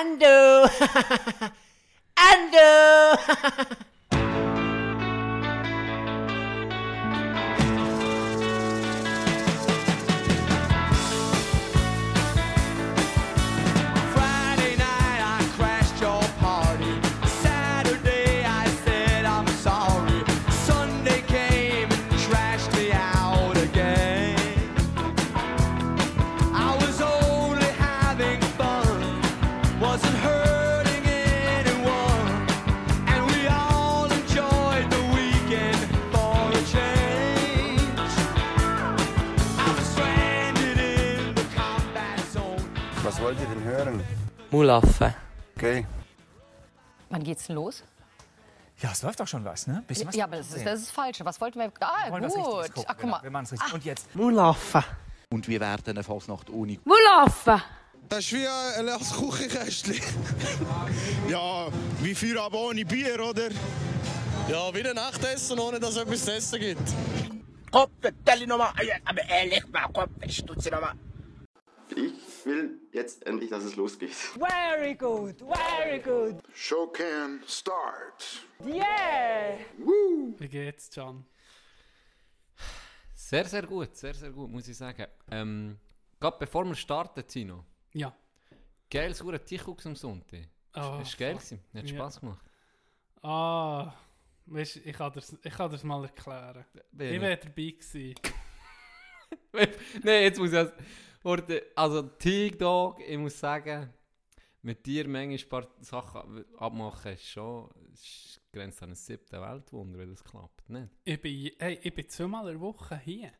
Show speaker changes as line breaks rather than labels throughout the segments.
Ando, ando.
wollt ihr denn hören?
Mulaffe.
Okay.
Wann geht's denn los?
Ja, es läuft doch schon was, ne? Bisschen was
Ja, aber das ist das ist falsch. Was wollten wir? Ah,
Wir was
gut.
gucken,
Ach, guck
genau.
mal.
Wir machen es richtig. Und jetzt.
Mulaffe.
Und wir werden eine Fasnacht-Uni.
Mulaffe.
Das ist wie ein leeres Küchenkästchen. ja, wie Feuer aber ohne Bier, oder? Ja, wie ein Nachtessen, ohne dass es etwas zu essen gibt.
Kopf, stell nochmal, aber ehrlich mal, Kopf, stutze nochmal.
Ich will jetzt endlich, dass es losgeht.
Very good, very good.
Show can start.
Yeah!
Wie geht's, Can?
Sehr, sehr gut, sehr, sehr gut, muss ich sagen. Ähm, gerade bevor wir starten, Tino,
Ja.
geil, so ein Tichux am Sonntag.
Oh,
ist geil gewesen, hat
Ja.
Spaß gemacht.
Ah, weißt, ich kann das, ich kann das mal erklären.
Wer
ich wäre dabei gewesen.
Nein, jetzt muss ich das... Warte, Also, TikTok, ich muss sagen, mit dir manchmal ein paar Sachen abmachen, ist schon... ist grenzt an ein siebte Weltwunder, wenn das klappt, nicht?
Ich bin, hey, ich bin zweimal in der Woche hier.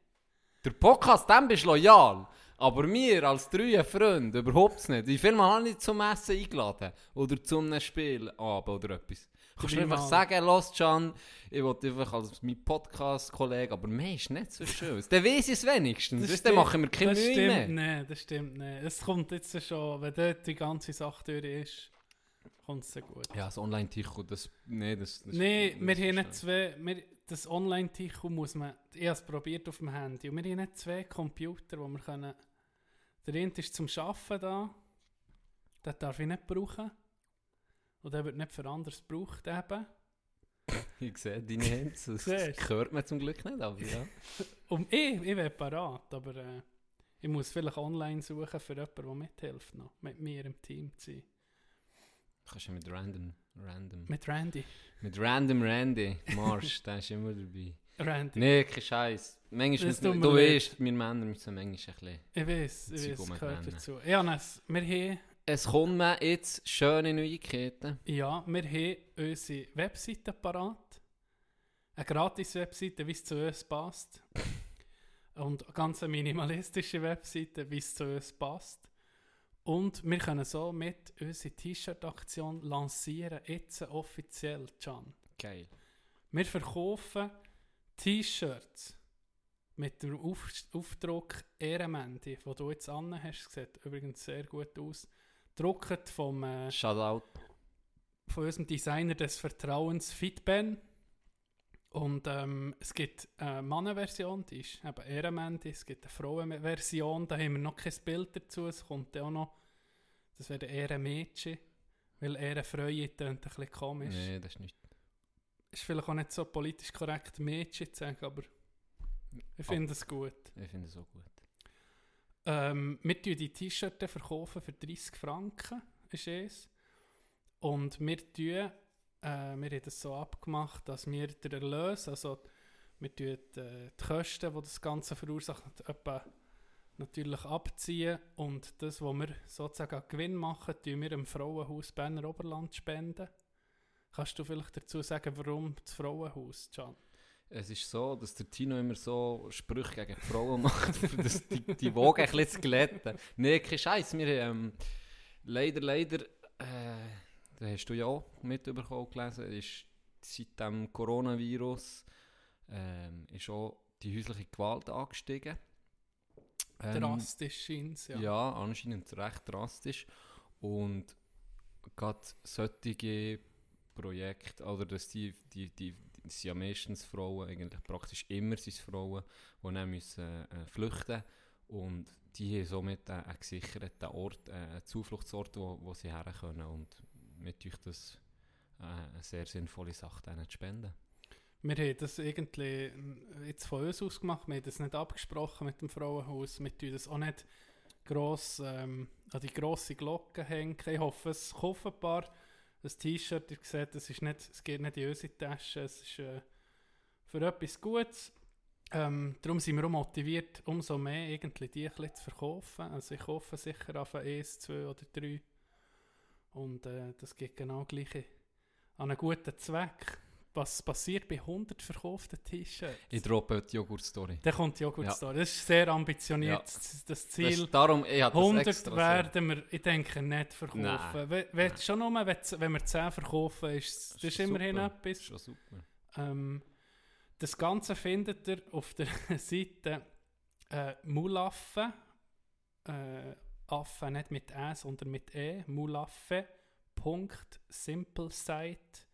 Der Podcast, dem bist du loyal. Aber mir als drei Freunde überhaupt nicht. Wie viel Mal habe ich zum Essen eingeladen? Oder zum Spiel oder etwas? Kannst du einfach
Dreimal.
sagen, los Can, ich wollte einfach als mein Podcast-Kollege, aber mehr ist nicht so schön. Dann weiß ich es wenigstens. Weißt, dann machen wir keine
das
Mühe
stimmt
mehr.
Nicht, das stimmt nicht. Es kommt jetzt schon, wenn dort die ganze Sache durch ist, kommt es gut.
Ja, das Online-Ticho, das... Nee, das... das
Nein,
das
wir haben nicht zwei. Wir, das Online-Ticho muss man. Ich habe es probiert auf dem Handy. Und wir haben nicht zwei Computer, die wir können. Der eine ist zum Arbeiten da. Den darf ich nicht brauchen. Und der wird nicht für anderes gebraucht eben.
Ich sehe deine Hände, das, das hört man zum Glück nicht, aber ja.
Und ich, ich wäre parat, aber äh, ich muss vielleicht online suchen für jemanden, der mithilft noch. Mit mir im Team zu sein.
Kannst du mit Random... Random...
Mit Randy.
Mit Random Randy Marsch, der ist immer dabei.
Randy.
Nee, kein Scheiß. Manchmal, du weißt, wir Männer müssen manchmal ein bisschen...
Ich weiß, ich weiß, gehört dazu. Ja, wir haben
Es kommen jetzt schöne Neuigkeiten.
Ja, wir haben unsere Webseite parat. Eine gratis Webseite, wie es zu uns passt. Und eine ganz minimalistische Webseite, wie es zu uns passt. Und wir können so mit unsere T-Shirt-Aktion lancieren, jetzt offiziell, Can.
Geil.
Wir verkaufen T-Shirts mit dem Auf Aufdruck Ehrenmänti, den du jetzt an hast. Sieht übrigens sehr gut aus. Drucket vom... Äh,
Shoutout.
von unserem Designer des Vertrauens Fitben. Und ähm, es gibt eine Mannenversion, die ist eben Ehrenmänti. Es gibt eine Frauenversion, da haben wir noch kein Bild dazu. Es kommt auch noch, das wäre Ehrenmädchen, weil Ehrenfreie tönt ein bisschen komisch.
Nee, das ist nicht.
Ist vielleicht auch nicht so politisch korrekt, Mädchen zu sagen, aber ich finde es gut.
Ich finde es so gut.
Ähm, wir tun die T-Shirts verkaufen für 30 Franken, ist es. Und wir tun, äh, wir haben das so abgemacht, dass wir den Erlös, also wir tun äh, die Kosten, die das Ganze verursacht, natürlich abziehen und das, was wir sozusagen an Gewinn machen, tun wir im Frauenhaus Berner Oberland spenden. Kannst du vielleicht dazu sagen, warum das Frauenhaus, Can?
Es ist so, dass der Tino immer so Sprüche gegen die Frauen macht, für das, die, die Wogen ein bisschen zu glätten. Nee, kein Scheiß. Wir haben ähm, leider, leider, äh, da hast du ja auch mitbekommen gelesen, ist seit dem Coronavirus ähm, ist auch die häusliche Gewalt angestiegen. Ähm,
Drastisch scheint es, ja.
Ja, anscheinend recht drastisch. Und gerade solche Projekte, oder dass die, die, die, das sind ja meistens Frauen, eigentlich praktisch immer sind es Frauen, die dann müssen, äh, flüchten Und die haben somit einen, einen gesicherten Ort, äh, einen Zufluchtsort, wo, wo sie her können. Und mit euch das äh, eine sehr sinnvolle Sache, denen zu spenden.
Wir haben das irgendwie äh, jetzt von uns aus gemacht, wir haben das nicht abgesprochen mit dem Frauenhaus, wir tun das auch nicht gross ähm, an die grosse Glocke hängen. Ich hoffe, es kaufen ein paar ein T-Shirt, ihr seht, es, ist nicht, es geht nicht in unsere Tasche, es ist äh, für etwas Gutes. Ähm, darum sind wir auch motiviert, umso mehr irgendwie die zu verkaufen. Also ich hoffe sicher auf eins, zwei oder drei. Und äh, das geht genau gleich an einen guten Zweck. Was passiert bei 100 verkauften T-Shirts?
Ich droppe die Joghurt-Story.
Dann kommt die Joghurt
Ja.
Das ist sehr ambitioniert,
Ja.
das, das
Das
Ziel.
ist darum, ich hab das
100
extra
werden wir, ich denke, nicht verkaufen.
Nein.
Wenn, wenn, schon nur, wenn, wenn wir 10 verkaufen, ist das ist
schon
immerhin
super.
etwas.
Das ist schon super.
Ähm, das Ganze findet ihr auf der Seite äh, Mulaffe. Äh, Affe nicht mit Ä, sondern mit E. Mulaffe.simplesite.com.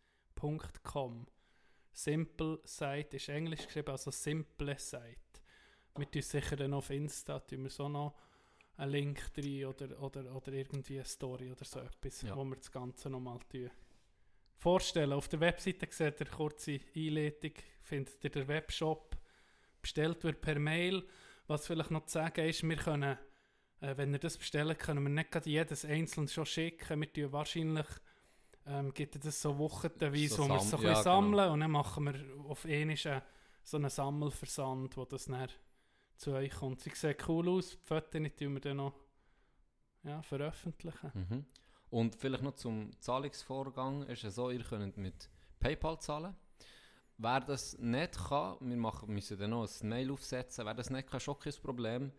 Simple Site ist Englisch geschrieben, also simple Site. Wir tun sicher dann auf Insta tun wir so noch einen Link rein oder, oder, oder irgendwie eine Story oder so etwas,
Ja.
wo wir das Ganze nochmal tun vorstellen. Auf der Webseite seht ihr eine kurze Einleitung, findet ihr den Webshop, bestellt wird per Mail. Was vielleicht noch zu sagen ist, wir können, äh, wenn ihr das bestellt, können wir nicht gerade jedes einzeln schon schicken. Wir tun wahrscheinlich, ähm, gibt es das so wochenweise,
So
wo wir es so ein bisschen
ja, genau.
sammeln und dann machen wir auf ähnlichen so einen Sammelversand, wo das dann zu euch kommt. Sie sehen cool aus, die Fotos tun wir dann noch ja, veröffentlichen.
Mhm. Und vielleicht noch zum Zahlungsvorgang ist es so, ihr könnt mit PayPal zahlen. Wer das nicht kann, wir machen, müssen dann noch ein Mail aufsetzen. Wer das nicht kann, ist auch kein Problem.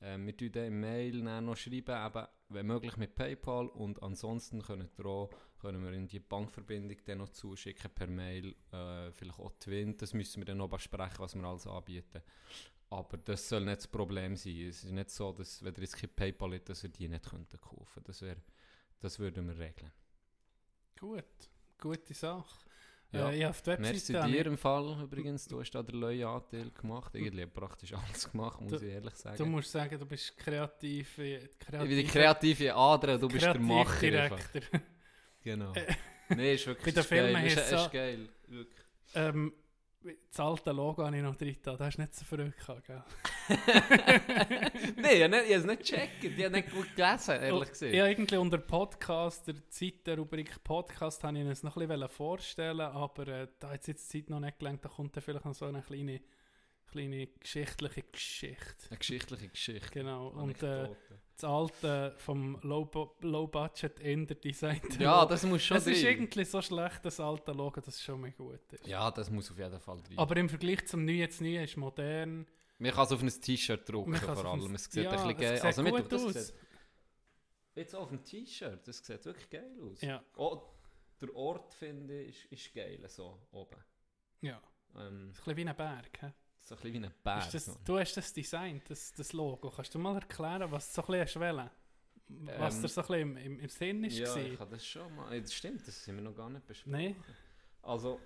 Ähm, wir tun dann im Mail dann noch schreiben, eben, wenn möglich mit PayPal und ansonsten können, wir auch, können wir in die Bankverbindung dann noch zuschicken per Mail, äh, vielleicht auch Twin. Das müssen wir dann noch besprechen, was wir alles anbieten. Aber das soll nicht das Problem sein. Es ist nicht so, dass, wenn ihr jetzt kein PayPal habt, dass ihr die nicht könnten kaufen Das, wär, das würden wir regeln.
Gut, gute Sache.
Ja.
Äh, ich auf die
Merci
Webseite habe
dir
ich-
im Fall übrigens. Du hast da den neuen Anteil gemacht. Irgendwie praktisch alles gemacht, muss
Du-
ich ehrlich sagen.
Du musst sagen, du bist kreativ. äh,
ich bin die
kreative-
kreative Adre, du bist der Macher. Genau.
Äh,
Nee, ist wirklich
Bei den
ist geil.
Filmen
Ist-
ist
ist
so,
geil, wirklich.
Ähm, das alte Logo habe ich noch drin. Das hast du nicht so verrückt gehabt, gell?
Nein, ich habe es nicht gecheckt. Ich habe nicht gut gelesen, ehrlich gesagt.
Ja, irgendwie unter Podcast, der Zeit der Rubrik Podcast, habe ich es noch ein bisschen vorstellen aber äh, da hat jetzt die Zeit noch nicht gelangt. Da kommt dann vielleicht noch so eine kleine, kleine geschichtliche Geschichte.
Eine geschichtliche Geschichte.
Genau. Und äh, das alte vom Low, Bo- Low.
Ja, das muss schon
Es ist
sein.
irgendwie so schlecht, das alte Logo, dass es schon mal gut ist.
Ja, das muss auf jeden Fall drin.
Aber im Vergleich zum Neuen, das Neue ist modern.
Man kann es auf ein T-Shirt drucken vor
ein-
allem. Es sieht
Ja,
ein bisschen geil also, mit-
gut
das
aus.
Sieht, jetzt auf dem T-Shirt, das sieht wirklich geil aus.
Ja.
Oh, der Ort, finde ich, ist, ist geil, so oben.
Ja.
Ähm,
ist ein bisschen wie ein Berg. He?
So ein bisschen wie ein.
Ist das, du hast das designt, das, das Logo. Kannst du mal erklären, was du so ein bisschen wollen? Was
Ähm,
dir so ein bisschen im, im, im Sinn ist?
Ja,
gewesen?
ich kann das schon mal. Das stimmt, das sind wir noch gar nicht besprochen.
Nein.
Also,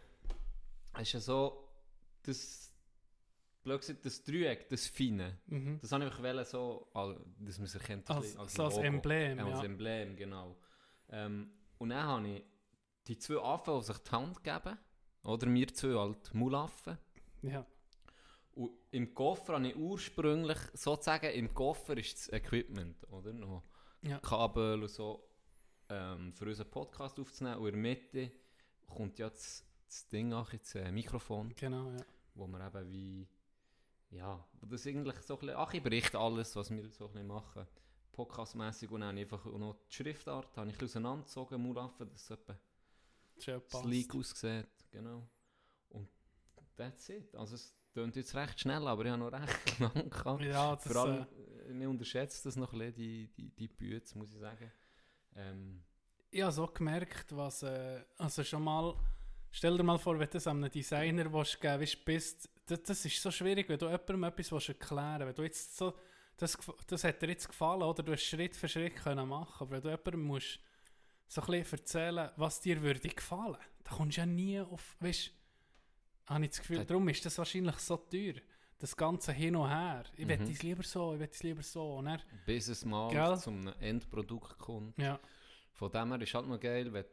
es ist ja so, das, gesagt, das Dreieck, das Feine,
Mhm.
das habe ich so, dass man sich kennt,
Als- so als Emblem,
Als
ja.
Emblem, genau. Ähm, und dann habe ich die zwei Affen, die sich die Hand geben, oder wir zwei halt Mulaffen.
Ja.
Und im Koffer habe ich ursprünglich, sozusagen im Koffer ist das Equipment, oder? Noch
Ja.
Kabel und so, ähm, für unseren Podcast aufzunehmen. Und in der Mitte kommt ja das, das Ding auch, das äh, Mikrofon.
Genau, ja.
Wo man eben wie, ja, wo das eigentlich so ein bisschen, ach, ich berichte alles, was wir so ein bisschen machen. Podcastmäßig und dann einfach noch die Schriftart, habe ich ein bisschen auseinandergezogen, Mulaffen, dass es etwa
Schön passt.
sleek aussieht, genau. Und that's it. Also es klingt jetzt recht schnell, aber ich habe noch recht lang gehabt.
Ja, das,
Vor allem, äh, mir unterschätzt das noch ein bisschen, die, die, die Bütze, muss ich sagen. Ähm,
Ich habe so gemerkt, was, äh, also schon mal, stell dir mal vor, wenn du das einem Designer willst geben willst, bist, das, das ist so schwierig, wenn du jemandem etwas willst erklären willst. Wenn du jetzt so, das, das hat dir jetzt gefallen, oder du hast Schritt für Schritt können machen, aber wenn du jemandem musst so ein bisschen erzählen, was dir würde gefallen, da kommst du ja nie auf, weißt habe ich das Gefühl,
Da-
darum ist das wahrscheinlich so teuer. das ganze Hin und Her. Ich
Mhm.
wette es lieber so, ich wette es lieber so. Und dann,
Bis es mal
Gell?
zum Endprodukt kommt.
ja.
Von dem her ist halt noch geil, wenn,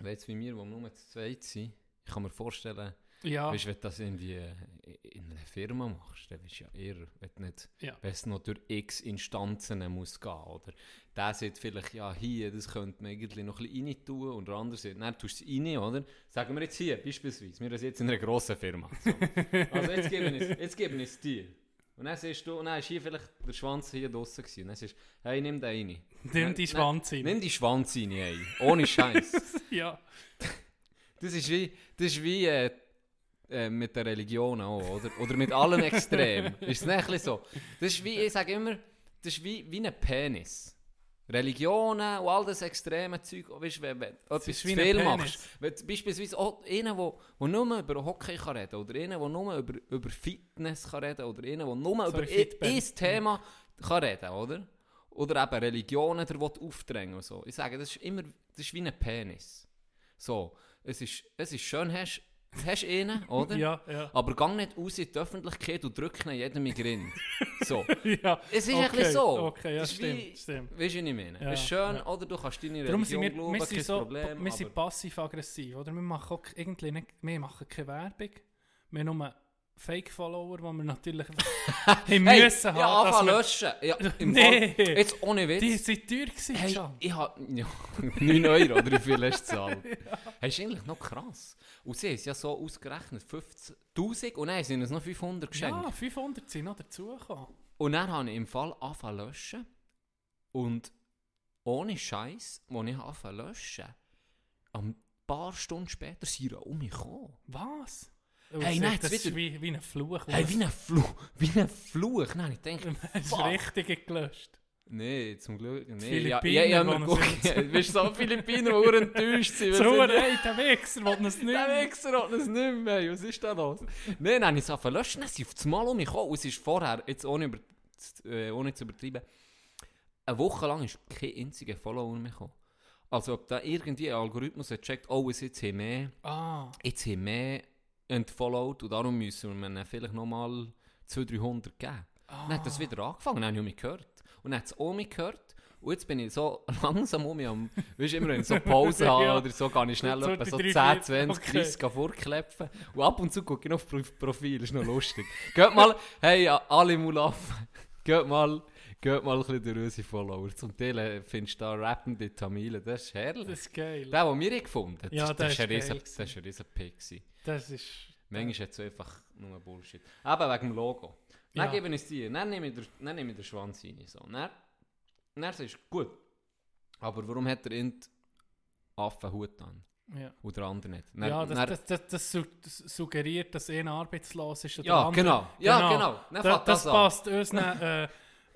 wenn jetzt wie wir, wo wir nur zu zweit sind, ich kann mir vorstellen,
Ja.
weißt, wenn du das irgendwie äh, in einer Firma machst, dann bist du ja eher, wenn du nicht,
Ja.
es noch durch x Instanzen muss gehen, oder? Der sagt vielleicht, ja, hier, das könnte man irgendwie noch ein bisschen rein tun, und der andere sagt, nein, tust du es rein, oder? Sagen wir jetzt hier, beispielsweise, wir sind jetzt in einer grossen Firma. So. Also jetzt geben wir es, jetzt geben es dir. Und dann siehst du, und dann ist hier vielleicht der Schwanz hier draussen gewesen. Und dann sagst du, hey, nimm den rein.
Nimm die Schwanz rein.
Nimm die Schwanz rein, ey. Ohne Scheiß.
ja.
Das ist wie, das ist wie äh, äh, mit der Religion auch, oder? Oder mit allem extrem. ist es nicht so? Das ist wie, ich sage immer, das ist wie, wie ein Penis. Religionen und all das extreme Zeug, weißt, wenn, wenn du etwas zu viel machst. Wenn beispielsweise auch einer, der, der nur über Hockey kann reden oder einer, der nur über, über Fitness kann reden oder einer, der nur
Sorry,
über
Fitband.
ein Thema kann reden, oder? Oder eben Religionen, der will aufdrängen und so. Ich sage, das ist immer, das ist wie ein Penis. So, es ist, es ist schön, hast hast einen, oder?
Ja, ja.
Aber gang nicht raus in die Öffentlichkeit und drück ihn jedem in den. So.
ja.
Es ist
okay.
ein bisschen so.
Okay, ja,
Das
stimmt,
wie-
stimmt.
Weißt du, was ich meine?
Ja,
es ist schön,
ja.
oder du kannst deine
Darum sind
Religion
wir,
glauben,
wir sind so,
Problem.
wir sind passiv-aggressiv, oder? Wir machen auch irgendwie nicht, wir machen keine Werbung. Wir nur Fake-Follower, die wir natürlich haben
Hey,
müssen
ja,
haben. dass
anfangen löschen. Ja, im
Nee.
Fall, jetzt ohne Witz.
Die sind teuer gewesen,
Hey,
schon.
ich habe ja, 9 Euro oder wie viel hast du gezahlt? Hey, ist eigentlich noch krass. Und sie haben es ja so ausgerechnet, 50'000 und dann sind es noch 500 geschenkt.
Ja, 500 sind noch dazugekommen.
Und dann habe ich im Fall angefangen zu löschen. Und ohne Scheiß, als ich angefangen zu löschen, ein paar Stunden später sind sie um mich gekommen.
Was?
Hey,
das,
nein,
das ist wie, wie ein Fluch.
Hey, wie ein Fluch. Wie ein Fluch. Nein, ich denke,
Das ist richtig gelöscht.
Nee, zum Glück. Nee,
Philippiner,
ja, ja, ja, Weißt du, so Philippiner, die enttäuscht sind.
So, hey, der Wichser will es nicht
Der
mehr.
Wichser hat es nicht mehr. Was ist da los? Nein, nein, ich habe löschen. Dann sind auf das Mal um mich gekommen. Es ist vorher, jetzt ohne, über, äh, ohne zu übertreiben, eine Woche lang ist kein einziger Follower mehr gekommen. Also ob da irgendwie ein Algorithmus hat gecheckt, oh, es jetzt haben mehr,
Ah,
jetzt haben mehr entfollowed und darum müssen wir ihnen vielleicht nochmal 200, 300 geben. Dann hat das wieder angefangen, dann habe ich mich gehört. Und dann hat es auch mich gehört. Und jetzt bin ich so langsam um mich am, weißt du, immer wenn ich so Pause habe
Ja.
oder so, kann ich schnell etwa so
drei,
10,
vier-
20,
okay.
30 vorklepfen. Und ab und zu gucke ich noch auf Pro- Profil, ist noch lustig. geht mal, hey, alle Mulaffen, geht mal, geht mal ein bisschen durch unsere Follower. Zum Teil äh, findest du da rappende Tamilen, das ist herrlich.
das ist geil.
Der, den wir gefunden haben,
Ja,
das,
der
das, ist ein riesen, das ist ein riesen Pick.
Das ist...
Manchmal hat es einfach nur Bullshit. Aber wegen dem Logo. Dann
Ja.
gebe ich es dir. Dann nehme ich, den- dann nehme ich den Schwanz rein. So. Dann, dann sagst du, gut. Aber warum hat er in Affenhut an?
Ja.
Und der andere nicht? Dann,
ja, das,
dann,
das, das, das, su- das suggeriert, dass einer arbeitslos ist. und
Ja,
der andere-
genau. Ja, genau. Dann
Da, das
das
passt unseren, äh,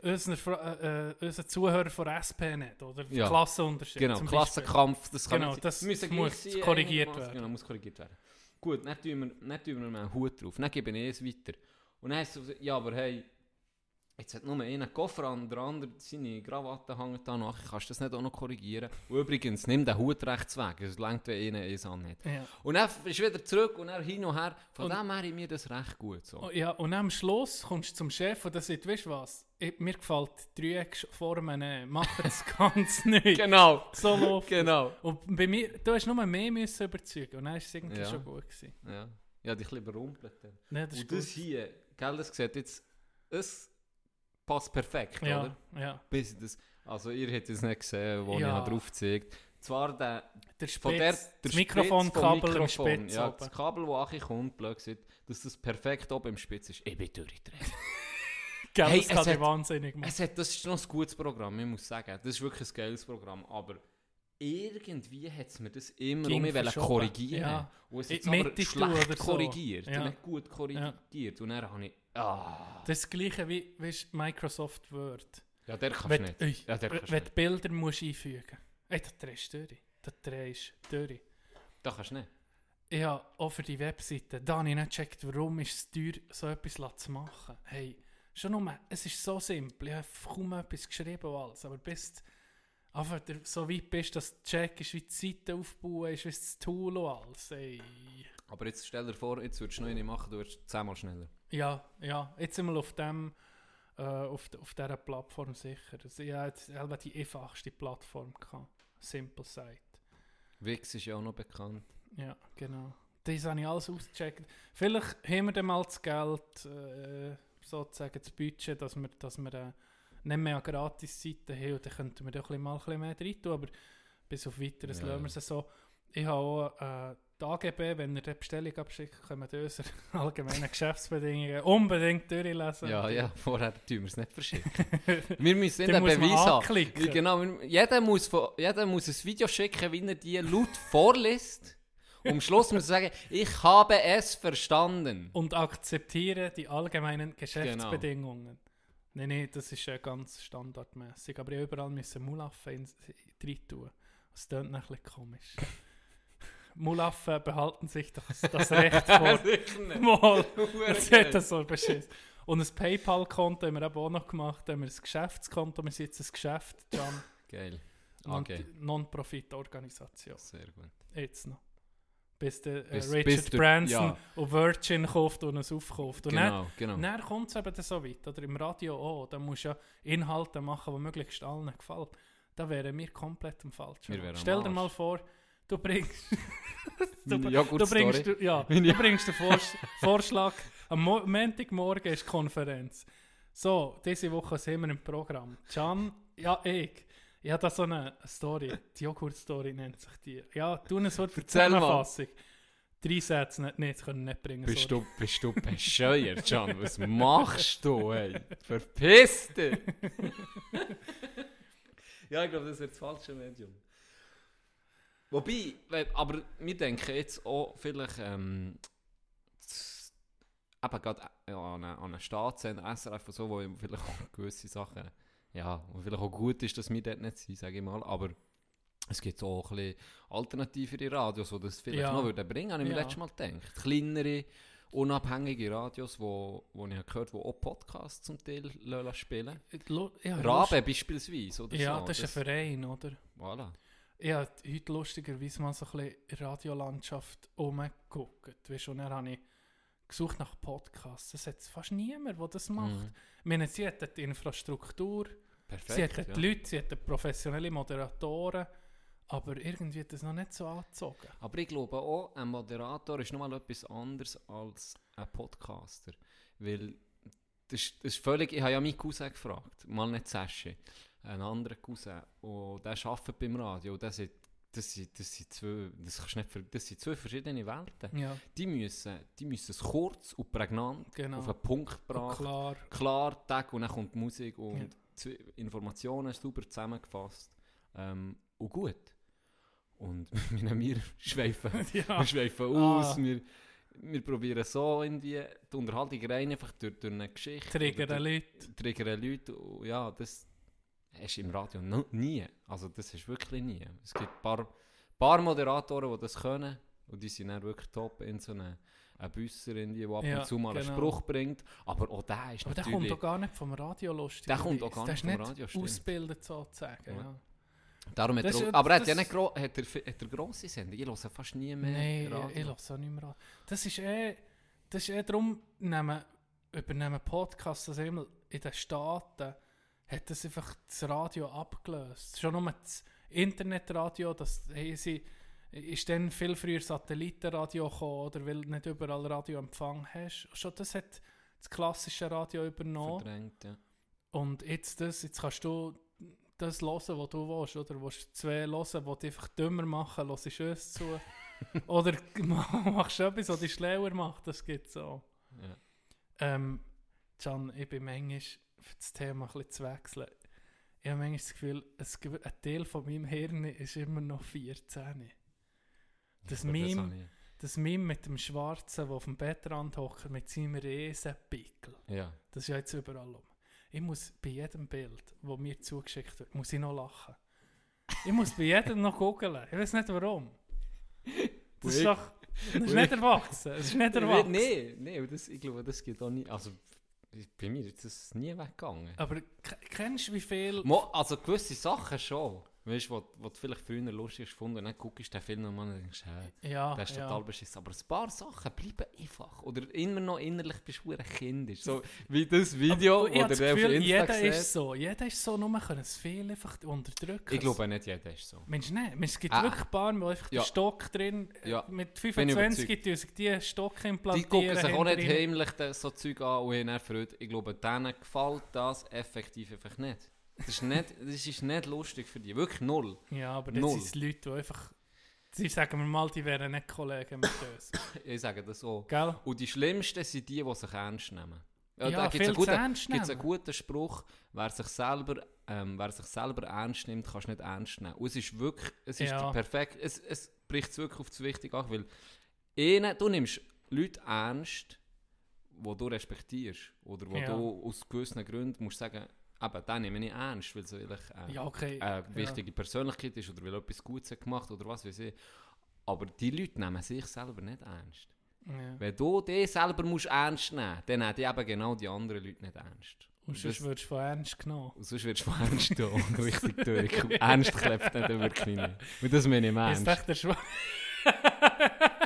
unseren, äh, äh, unseren Zuhörern von SP nicht, oder?
Ja.
Klassenunterschied.
genau. Klassenkampf. Das kann
Genau, das
müssen
muss korrigiert werden.
Genau, muss korrigiert werden. Gut, dann tun wir, dann tun wir einen Hut drauf. Dann gebe ich es weiter. Und dann heißt es, ja, aber hey, jetzt hat nur einer Koffer an, der andere seine Krawatte hängt da nach. Kannst du das nicht auch noch korrigieren? Und übrigens, nimm den Hut rechts weg. Es längt, wenn einer es anhat.
Ja.
Und dann ist wieder zurück und dann hin und her. Von
Und-
dem her ist mir das recht gut. So.
Oh, ja, und am Schluss kommst du zum Chef und der sagt, weißt du was, ich, mir gefällt die Dreiecksformen, äh, mach das ganz neu.
Genau.
So läuft
Genau.
Und bei mir, du hast nur mehr müssen überzeugen und dann war es irgendwie
Ja.
schon gut. Gewesen.
Ja, ja dich ein bisschen überrumpelt.
Nee, das ist
Und das
gut.
hier, gell, das sieht jetzt, es passt perfekt,
Ja,
oder?
ja.
Bis das, also ihr hättet es nicht gesehen, wo
Ja.
ich drauf gezeigt. Zwar der,
Der
von der,
Spitz,
der
das Mikrofonkabel
Spitz
im Spitz
ja, das Kabel, das Achi kommt, blöd gesagt, dass das perfekt oben im Spitz ist. Ich bin durchgedreht.
Gell,
Hey,
das
hat-
wahnsinnig machen.
es hat, das ist noch ein gutes Programm, ich muss sagen. Das ist wirklich ein geiles Programm, aber irgendwie hat es mir das immer um mich korrigieren.
Ja.
Und es hat aber schlecht
oder so.
korrigiert
Ja.
und nicht gut korrigiert. Und dann habe ich, ah...
Das ist das gleiche wie weißt, Microsoft Word.
Ja, der kannst
wenn,
du nicht.
Ui,
Ja, der kannst
wenn
du
Bilder musst einfügen Ey, das drehst du durch. Das drehst du durch.
Das kannst du nicht.
Ich habe auch für die Webseite, da habe ich nicht gecheckt, warum ist es teuer, so etwas zu machen. Hey, schon nur, es ist so simpel, ich habe kaum etwas geschrieben alles, aber bis du einfach so weit bist, dass du checkst, wie die Seite aufbauen ist, wie das Tool und alles. Ey.
Aber jetzt stell dir vor, jetzt würdest du noch eine machen, du wirst zehnmal schneller.
Ja, ja. Jetzt sind wir auf dem, äh, auf, auf dieser Plattform sicher. Also, ich hatte die einfachste Plattform gehabt. Simple Site.
Wix ist ja auch noch bekannt.
Ja, genau. Das habe ich alles ausgecheckt. Vielleicht haben wir dann mal das Geld, äh, sozusagen das Budget, dass wir, dass wir äh, nicht mehr Gratis-Seiten haben und dann könnten wir da mal ein bisschen mehr rein tun, aber bis auf weiteres
Ja,
lassen wir es so. Ich habe auch äh, die AGB, wenn ihr die Bestellung abschickt, können wir unsere allgemeinen Geschäftsbedingungen unbedingt durchlesen.
Ja, ja, vorher tun wir es nicht verschicken. wir müssen
man
Beweis haben. Genau, wir- jeder muss, von, jeder muss ein Video schicken, wie er die laut vorliest. Und am Schluss muss er sagen, ich habe es verstanden.
Und akzeptiere die allgemeinen Geschäftsbedingungen. Nein, nein, das ist äh, ganz standardmäßig. Aber ich überall müssen Mulaffen in- rein tun. Das klingt ein bisschen komisch. Mulaffen behalten sich das, das Recht vor. Mal. Das hat das so beschissen. Und ein PayPal-Konto haben wir eben auch noch gemacht. Haben wir ein Geschäftskonto. Wir sind jetzt ein Geschäft, Can.
Geil. Okay.
Non-Profit-Organisation.
Sehr gut.
Jetzt noch. Bis der äh,
Bis-
Richard
bis der-
Branson
ja.
und Virgin kauft und es aufkauft. Und
Genau,
dann,
genau.
dann kommt es eben dann so weit. Oder im Radio auch. Da musst du ja Inhalte machen, die möglichst allen gefallen. Da wären wir komplett am falschen.
Wir
Stell dir mal vor, du bringst... du, du
Joghurt-Story.
bringst, du, ja, du bringst den Vors Vorschlag. Am Mo Montagmorgen ist Konferenz. So, diese Woche sind wir im Programm. Can, ja, ich. Ich habe da so eine Story. Die Joghurt-Story nennt sich die. Ja, tu eine Sorte. Zusammenfassung. Drei Sätze nicht, nicht, das können nicht bringen.
Bist
sorry.
du, bist du bescheuert, Can? Was machst du, ey? Verpiss dich! ja, ich glaube, das wird das falsche Medium. Wobei, aber wir denken jetzt auch vielleicht ähm, eben gerade äh, an einen, an einen Staatssender, SRF und so, wo vielleicht auch gewisse Sachen, ja, wo vielleicht auch gut ist, dass wir dort nicht sind, sage ich mal, aber es gibt auch ein bisschen alternativere Radios, die das vielleicht
Ja.
noch würden bringen, habe ich mir
Ja.
letztes Mal gedacht. Kleinere, unabhängige Radios, wo, wo ich habe gehört wo auch Podcasts zum Teil lassen spielen
Lu- ja,
Rabe beispielsweise, oder
Ja,
so.
das ist ein Verein, oder?
Voilà.
Ich habe heute lustigerweise mal so ein bisschen Radiolandschaft umgeguckt. Weißt du, und dann habe ich gesucht nach Podcasts. Es hat fast niemand, der das macht.
Mhm.
Ich meine, sie hat die Infrastruktur,
Perfekt,
sie hat die
ja.
Leute, sie hat professionelle Moderatoren, aber irgendwie hat das noch nicht so angezogen.
Aber ich glaube auch, ein Moderator ist nochmal etwas anderes als ein Podcaster. Weil das, das ist völlig. Ich habe ja meinen Cousin gefragt, mal nicht Sasche, einen anderen Cousin, und der arbeitet beim Radio. Und der sagt, das sind, das, sind zwei, das, kannst nicht, das sind zwei verschiedene Welten.
Ja.
Die, müssen, die müssen es kurz und prägnant
Genau.
auf den Punkt gebracht.
klar.
Klar, Tag und dann kommt die Musik und
Ja.
Informationen sauber zusammengefasst. Ähm, und gut. Und wir, wir schweifen,
Ja.
wir schweifen
Ah.
aus, wir, wir probieren so irgendwie die Unterhaltung rein, einfach durch, durch eine Geschichte.
Triggern
durch-
Leute.
Triggern Leute. Ja, das hast du im Radio no, nie. Also das ist wirklich nie. Es gibt ein paar, paar Moderatoren, die das können und die sind dann wirklich top in so einer ein Büsser, irgendwie, der ab
Ja,
und zu mal einen
genau.
Spruch bringt. Aber auch der ist
Aber der kommt doch gar nicht vom Radio lustig.
Der kommt auch gar nicht vom Radio, stimmt.
ausgebildet sozusagen.
Ja.
Ja.
Darum hat
Das
er, aber er hat ja
das-
nicht gro hat er, hat er grosse Sendungen. Ich höre fast nie mehr
Nein,
Radio.
ich, ich höre auch nicht mehr an. Das ist eh, das ist eh darum, nehmen, übernehmen Podcasts, also immer in den Staaten hat das einfach das Radio abgelöst. Schon nur das Internetradio, das haben sie, ist dann viel früher Satellitenradio gekommen, oder weil du nicht überall Radioempfang hast. Schon das hat das klassische Radio übernommen.
Verdrängt, ja.
Und jetzt, das, jetzt kannst du das hören, was du willst. Oder willst du zwei hören, die dich einfach dümmer machen, hörst du uns zu. oder machst du etwas, was dich schlauer macht. Das gibt so.
Ja.
Ähm, Can, ich bin manchmal, für das Thema ein bisschen zu wechseln, ich habe manchmal das Gefühl, es ein Teil von meinem Hirn ist immer noch 14. Das Meme, das Meme mit dem Schwarzen, der auf dem Bettrand hockt, mit seinem Riesenpickel.
Ja.
Das ist ja jetzt überall um. Ich muss bei jedem Bild, das mir zugeschickt wird, muss ich noch lachen. Ich muss bei jedem noch googeln. Ich weiß nicht warum. Das ist doch... Das ist nicht erwachsen. Das ist nicht
Ich
erwachsen.
will- Nee, das, ich glaube, das geht auch nie. Also, bei mir ist das nie weggegangen.
Aber kennst du wie viel...
Mo, also gewisse Sachen schon. Weißt du, wo, wo du vielleicht früher lustig hast gefunden und dann guckst du den Film nochmal und denkst, hey,
Ja,
das ist
ja.
total beschissen. Aber ein paar Sachen bleiben einfach. Oder immer noch innerlich bist du ein Kind. So wie das Video,
Aber
oder der auf
Gefühl,
Insta
jeder
sieht.
ist so. Jeder ist so, nur man kann es viel einfach unterdrücken.
Ich glaube nicht, jeder ist so.
Mensch, nein, es gibt
Ah.
wirklich ein paar, die einfach
Ja.
den Stock drin, äh,
Ja,
mit
bin
25
überzeugt.
tun sich die Stock
Die
implantieren.
gucken sich auch nicht heimlich so Zeug an und haben Freude. Ich glaube, denen gefällt das effektiv einfach nicht. Das ist nicht, das ist nicht lustig für die. Wirklich null.
Ja, aber das
Null.
sind es Leute, die einfach... Sie sagen mir mal, die wären nicht Kollegen mit uns.
Ich sage das so.
Gell?
Und die Schlimmsten sind die, die sich ernst nehmen.
Ja,
da
viel
gibt's einen, guten, einen guten Spruch, wer sich selber, ähm, wer sich selber ernst nimmt, kannst du nicht ernst nehmen. Und es ist wirklich, es ist
Ja.
perfekt, es, es bricht es wirklich auf das Wichtige an, weil ihnen, du nimmst Leute ernst, die du respektierst, oder wo
Ja.
du aus gewissen Gründen musst sagen, eben, den nehme ich ernst, weil es vielleicht äh,
Ja, okay.
eine
Ja.
wichtige Persönlichkeit ist oder weil er etwas Gutes gemacht oder was weiß ich. Aber die Leute nehmen sich selber nicht ernst.
Ja.
Wenn du dich selber musst ernst nehmen dann nehmen die eben genau die anderen Leute nicht ernst.
Und sonst wirst du von ernst genommen.
und sonst wirst du von ernst genommen. Richtig durch. Ernst klebt nicht wirklich nicht. Und das meine ich im
Ist
Ernst.
echt der Schwarz...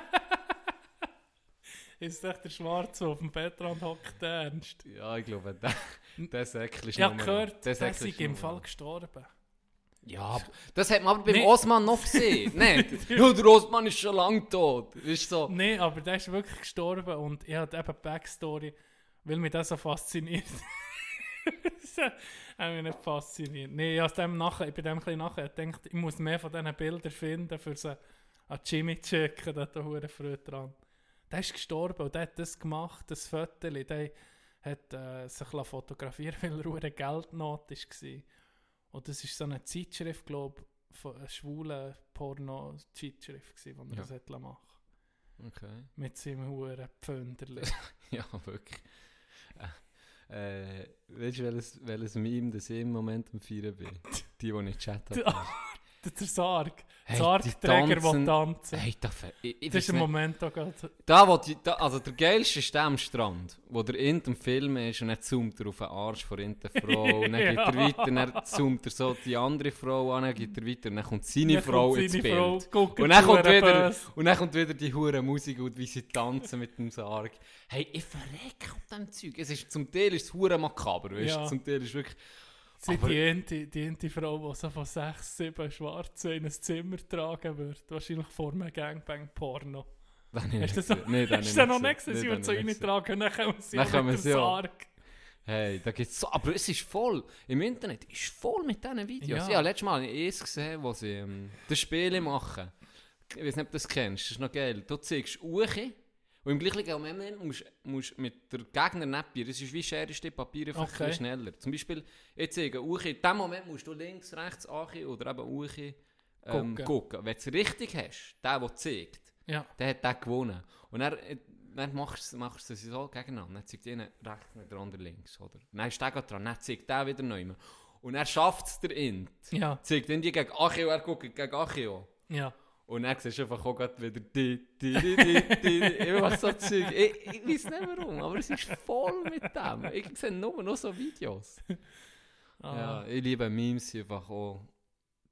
ist echt der Schwarze auf dem Bettrand hockt ernst?
Ja, ich glaube, der, der Säckchen ist
Ich habe gehört,
der Säckchen
ist im Fall gestorben.
Ja, das hat man aber beim
Nee.
Osman noch gesehen. Nein, ja, der Osman ist schon lange tot. Ist so.
Nein, aber der ist wirklich gestorben und ich hatte eben Backstory, weil mich das so fasziniert. das hat mich nicht fasziniert. Nein, ich, dem nachher, ich bin dem ein nachher gedacht, ich muss mehr von diesen Bildern finden, für sie an Jimmy zu schicken, der hat da hure früh dran. Der ist gestorben und der hat das gemacht, das Foto, der hat äh, sich lassen fotografieren weil er hure Geldnot war. Und das ist so eine Zeitschrift, glaube ich, von einer schwulen Porno-Zeitschrift, die man
Ja.
das hat machen
Okay.
mit seinem huren Pfönderli.
Ja, wirklich. Äh, äh, weißt du, welches, welches Meme das ich im Moment am Feiern bin? Die, die ich chattet
Der, der Sarg.
Hey,
Sargträger, der
tanzen-. Hey, da, ich, ich
das ist
nicht.
Moment auch gerade.
Da, wo die, da, also der geilste ist der am Strand, wo der in dem Film ist und dann zoomt er auf den Arsch von der Frau und dann geht er weiter, dann zoomt er so die andere Frau an, dann geht er weiter und dann kommt seine
Dann
Frau
kommt
ins
seine
Bild.
Frau,
und, dann kommt wieder,
böse.
und dann kommt wieder die hure Musik und wie sie tanzen mit dem Sarg. Hey, ich verrecke auf dem Zeug. Es ist, zum Teil ist es hure makaber, weißt du?
Ja.
Zum Teil ist wirklich...
Sie
Aber-
die eine, die eine Frau, die so von sechs, sieben Schwarzen in ein Zimmer tragen wird. Wahrscheinlich vor einem Gangbang-Porno.
Habe ich
Hast du
nicht
das noch,
gesehen. Nee, habe
hast
ich
das noch
nicht
gesehen? Sie wird so
habe ich
reintragen dann kommen sie
Dann kommen sie.
Sarg.
Hey, da gibt's so, aber es ist voll, im Internet ist voll mit diesen Videos.
Ja.
Ich habe letztes Mal eins gesehen, wo sie ähm, das Spiele machen. Ich weiß nicht, ob du das kennst, das ist noch geil. Du zeigst Uche und im gleichen Moment musst du mit der Gegner dir, das ist wie Schere, Stift, Papier, einfach
Okay.
schneller. Zum Beispiel, ich zeige Uche, in dem Moment musst du links, rechts ankommen oder eben Uche ähm,
Gucken.
gucken. Wenn du es richtig hast, der, der zeigt,
Ja.
der hat den gewonnen. Und dann, äh, dann machst, du- sie so gegeneinander. Dann zeigt einer rechts der andere links. Oder? Dann ist der dran, dann zeigt der wieder neu. Und er schafft es der Int.
Ja.
Zeigt die gegen Achio, er guckt gegen Achio.
Ja.
Und dann siehst du einfach auch gerade wieder die, die, die, die, die, immer so Zeug. Ich, ich weiß nicht warum, aber es ist voll mit dem. Ich sehe nur noch so Videos.
Ah,
Ja, ich liebe Memes einfach auch.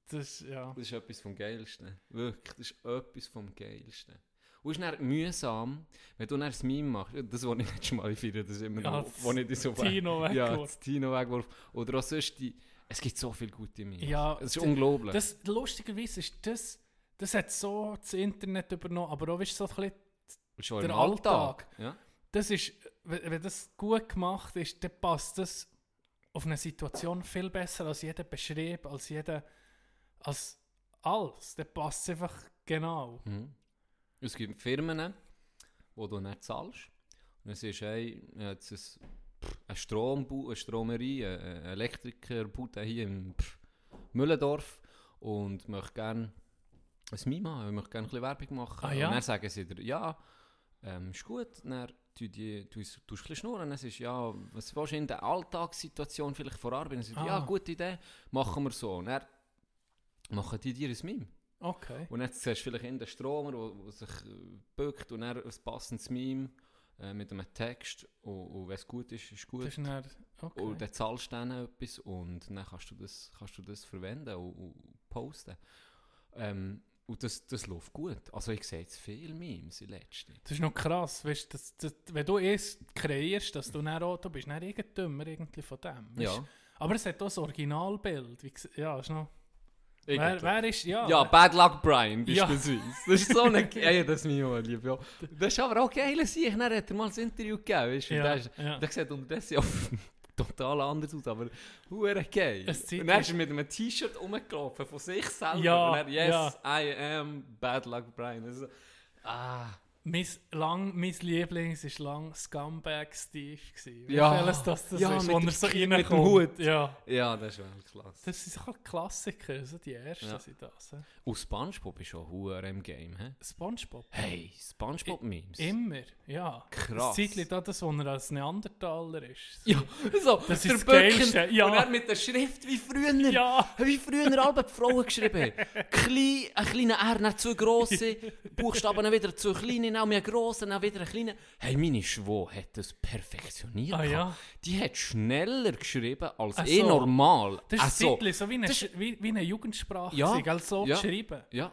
Das, ja.
Das ist etwas vom Geilsten. Wirklich, das ist etwas vom Geilsten. Und es ist dann mühsam, wenn du dann ein Meme machst. Das, was ich letztes Mal feiere, das ist immer
Ja,
noch, wo ich so
Tino
weg- Ja, das Tino weggeworfen. Oder auch sonst die... Es gibt so viele gute Memes.
Ja,
es ist unglaublich.
Das, lustigerweise ist das, das hat so das Internet übernommen, aber auch weißt, so ein bisschen
Schon
der
im
Alltag.
Alltag. Ja.
Das ist, wenn, das gut gemacht ist, dann passt das auf eine Situation viel besser als jeder beschrieb, als jeder, als alles. Dann passt es einfach genau.
Mhm. Es gibt Firmen, wo du nicht zahlst. Und es ist hey, jetzt ein, pff, eine, Strombu eine Stromerie, ein Elektrikerbude hier im Müllendorf und möchte gerne ein Meme haben, ich möchte gerne ein bisschen Werbung machen.
Ah, ja?
Und dann sagen sie dir, ja, ähm, ist gut, dann tu die, tu, tu ein bisschen schnurren. Dann ist ja, was willst du in der Alltagssituation vielleicht verarbeiten? Dann sagen sie, ja,
Ah.
gute Idee, machen wir so. Und dann machen die dir ein Meme.
Okay.
Und jetzt siehst du vielleicht in den Stromer, der sich äh, bückt und dann ein passendes Meme äh, mit einem Text. Und, und wenn es gut ist, ist gut.
Das ist dann, okay.
Und dann zahlst du dann etwas und dann kannst du das, kannst du das verwenden. Und, und posten. Ähm, und das, das läuft gut. Also ich sehe jetzt viele Memes in letzter
Das ist noch krass, weißt, das, das, wenn du es kreierst, dass du dann auch, du bist dann irgend dümmer irgendwie von dem. Weisst?
Ja.
Aber es hat auch das Originalbild. Wie, ja, ist noch... Wer, wer ist... Ja,
Ja, Bad Luck Brian
Ja.
beispielsweise. Das ist so eine... ja, das ist mein Mann, lieb, ja. Das ist aber auch geil, sich. Dann hat er mal ein Interview gegeben, weißt du.
Ja,
Der,
ja.
der sieht unterdessen ja total anders aus, aber hure geil. Und dann ist er mit einem T-Shirt rumgelaufen von sich selber.
Ja,
Und er, yes,
ja.
I am Bad Luck Brian. Also, ah...
Mein, lang, mein Lieblings war lang Scumbag Steve. Gewesen. Wie
Ja.
welches das, das
Ja,
ist,
mit
er so
Kind mit dem
reinkommt.
Hut.
Ja.
Ja, das ist wirklich klasse.
Das sind so Klassiker, also die ersten
Ja.
sind das. hä?
Und Spongebob ist schon hure im Game, hä?
Spongebob?
Hey, Spongebob-Memes.
Immer, ja.
Krass.
Das da, das, wo er als Neandertaler ist.
Ja, so,
Das
der
ist das
Böcken.
Ja.
Und er mit der Schrift wie früher.
Ja.
Wie früher alle Frauen geschrieben haben. Klein, ein kleiner R, dann zwei grosse, Buchstaben wieder zwei kleine, dann mehr grosse, dann wieder ein kleiner. Hey, meine Schwo hat das perfektioniert.
Ah, ja.
Die hat schneller geschrieben als
Ach
eh normal.
Das ist
so.
Zeitchen so wie eine,
Das
wie, wie eine Jugendsprache,
Ja,
ja. also so
ja.
geschrieben.
Ja,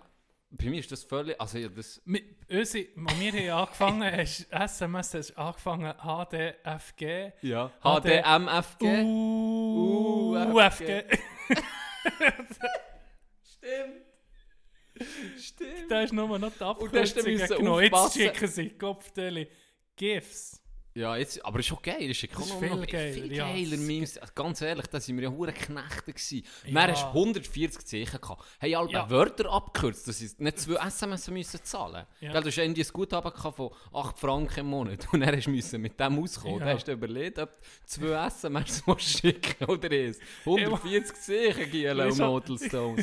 bei mir ist das völlig... Also, ja, das...
Mi- Unsere, als wir haben angefangen hast SMS hast angefangen HDFG.
Ja.
HD
HDMFG.
UFG.
Stimmt. Stimmt.
Da ist nur noch die
Und du
Abkürzung genommen. Jetzt schicken sie Kopfdeli GIFs.
Ja, jetzt, aber ist schon geil. Ist,
Das ist
noch-
viel
noch
geiler,
Viel
ja.
geiler Memes. Also Ganz ehrlich, da sind wir ja hure Knechte gewesen.
Ja.
Dann hast du 140 Zeichen gehabt. Hey, alle
Ja.
Wörter abgekürzt, dass sie nicht zwei SMS müssen zahlen
Ja.
Gell, Du hast irgendwie ein Guthaben gehabt von 8 Franken im Monat. Und du müssen mit dem auskommen.
Ja.
Dann hast du überlegt, ob du zwei SMS musst schicken oder eins. 140 Zeichen, Giel und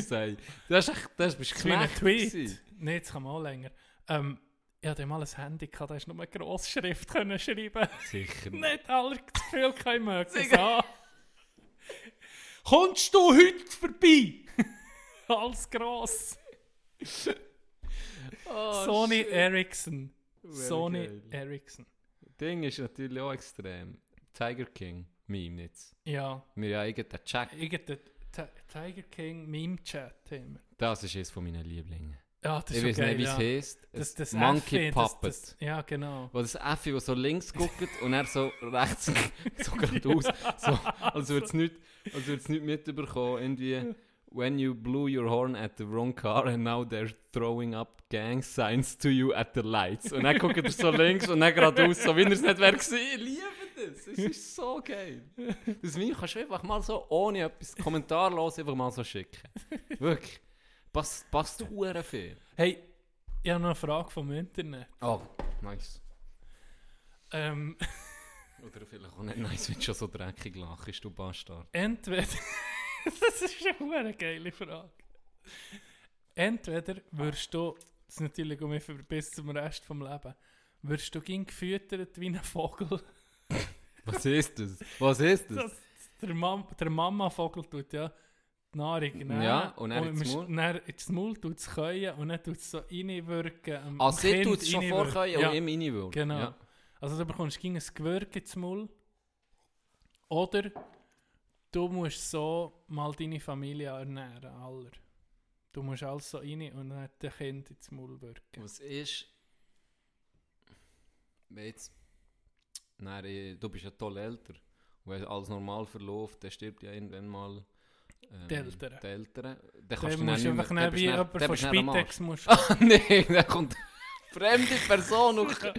sagen. Das ist echt, das bist
Das ist
Knecht.
Nein, jetzt kann man auch länger. Ähm, ich hatte mal ein Handy, gehabt, da hast du nur Grossschrift können schreiben
Sicher.
Nicht alle zu viel können mögen. So. Kommst du heute vorbei? Alles gross.
Oh,
Sony
shit.
Ericsson.
Very
Sony
geil.
Ericsson.
Ding ist natürlich auch extrem. Tiger King, Meme jetzt.
Ja.
Wir haben irgendeinen Check.
Irgendein Ti- Tiger King Meme-Chat haben wir.
Das ist eines von meinen Lieblingen.
Ja, das ist
ich weiß
geil,
nicht, wie
ja.
es heisst.
Das- das
Monkey
das-
Puppet.
das- ja, genau.
Wo das Effi, der so links guckt und er so rechts so geradeaus. So, als würde es nicht, als würd's nicht mitbekommen. Irgendwie, when you blew your horn at the wrong car and now they're throwing up gang signs to you at the lights. Und dann guckt er so links und dann geradeaus, so wie er es nicht wäre. Ich liebe das. Es ist so geil. Das Meme kannst du einfach mal so ohne etwas kommentarlos einfach mal so schicken. Wirklich. Passt, passt hure viel.
Hey, ich habe noch eine Frage vom Internet.
Oh, nice.
Ähm,
Oder vielleicht auch nicht nice, wenn du schon so dreckig lachst, du Bastard.
entweder. das ist eine eine geile Frage. Entweder würdest du, das ist natürlich um mich für bis zum Rest vom Leben, würdest du ging gefüttert wie ein Vogel.
Was ist das? Was ist das?
Das, der, Mam, der Mama-Vogel tut ja die Nahrung nehmen.
Ja, und dann ins Maul.
Dann ins Maul tut es können und dann tut es so reinwirken.
Ah,
am
sie tut es schon vorkommen
Ja.
und ihm reinwirken.
Genau.
Ja.
Also du bekommst gegen ein Gewürg ins Maul. Oder du musst so mal deine Familie ernähren, aller. Du musst alles so rein und dann dem Kind ins Maul wirken.
Was ist... Jetzt... Nein, du bist ja toll älter. Und wenn alles normal verläuft, dann stirbt ja irgendwann mal... Ähm,
Die Eltern.
Die Eltern. Dann
Dann
kannst du
musst du
nicht
einfach
mehr-
nicht
dann
wie
du
jemand
dann
von
du dann
Spitex musst-
Ah, nee, dann kommt... Fremde Person und...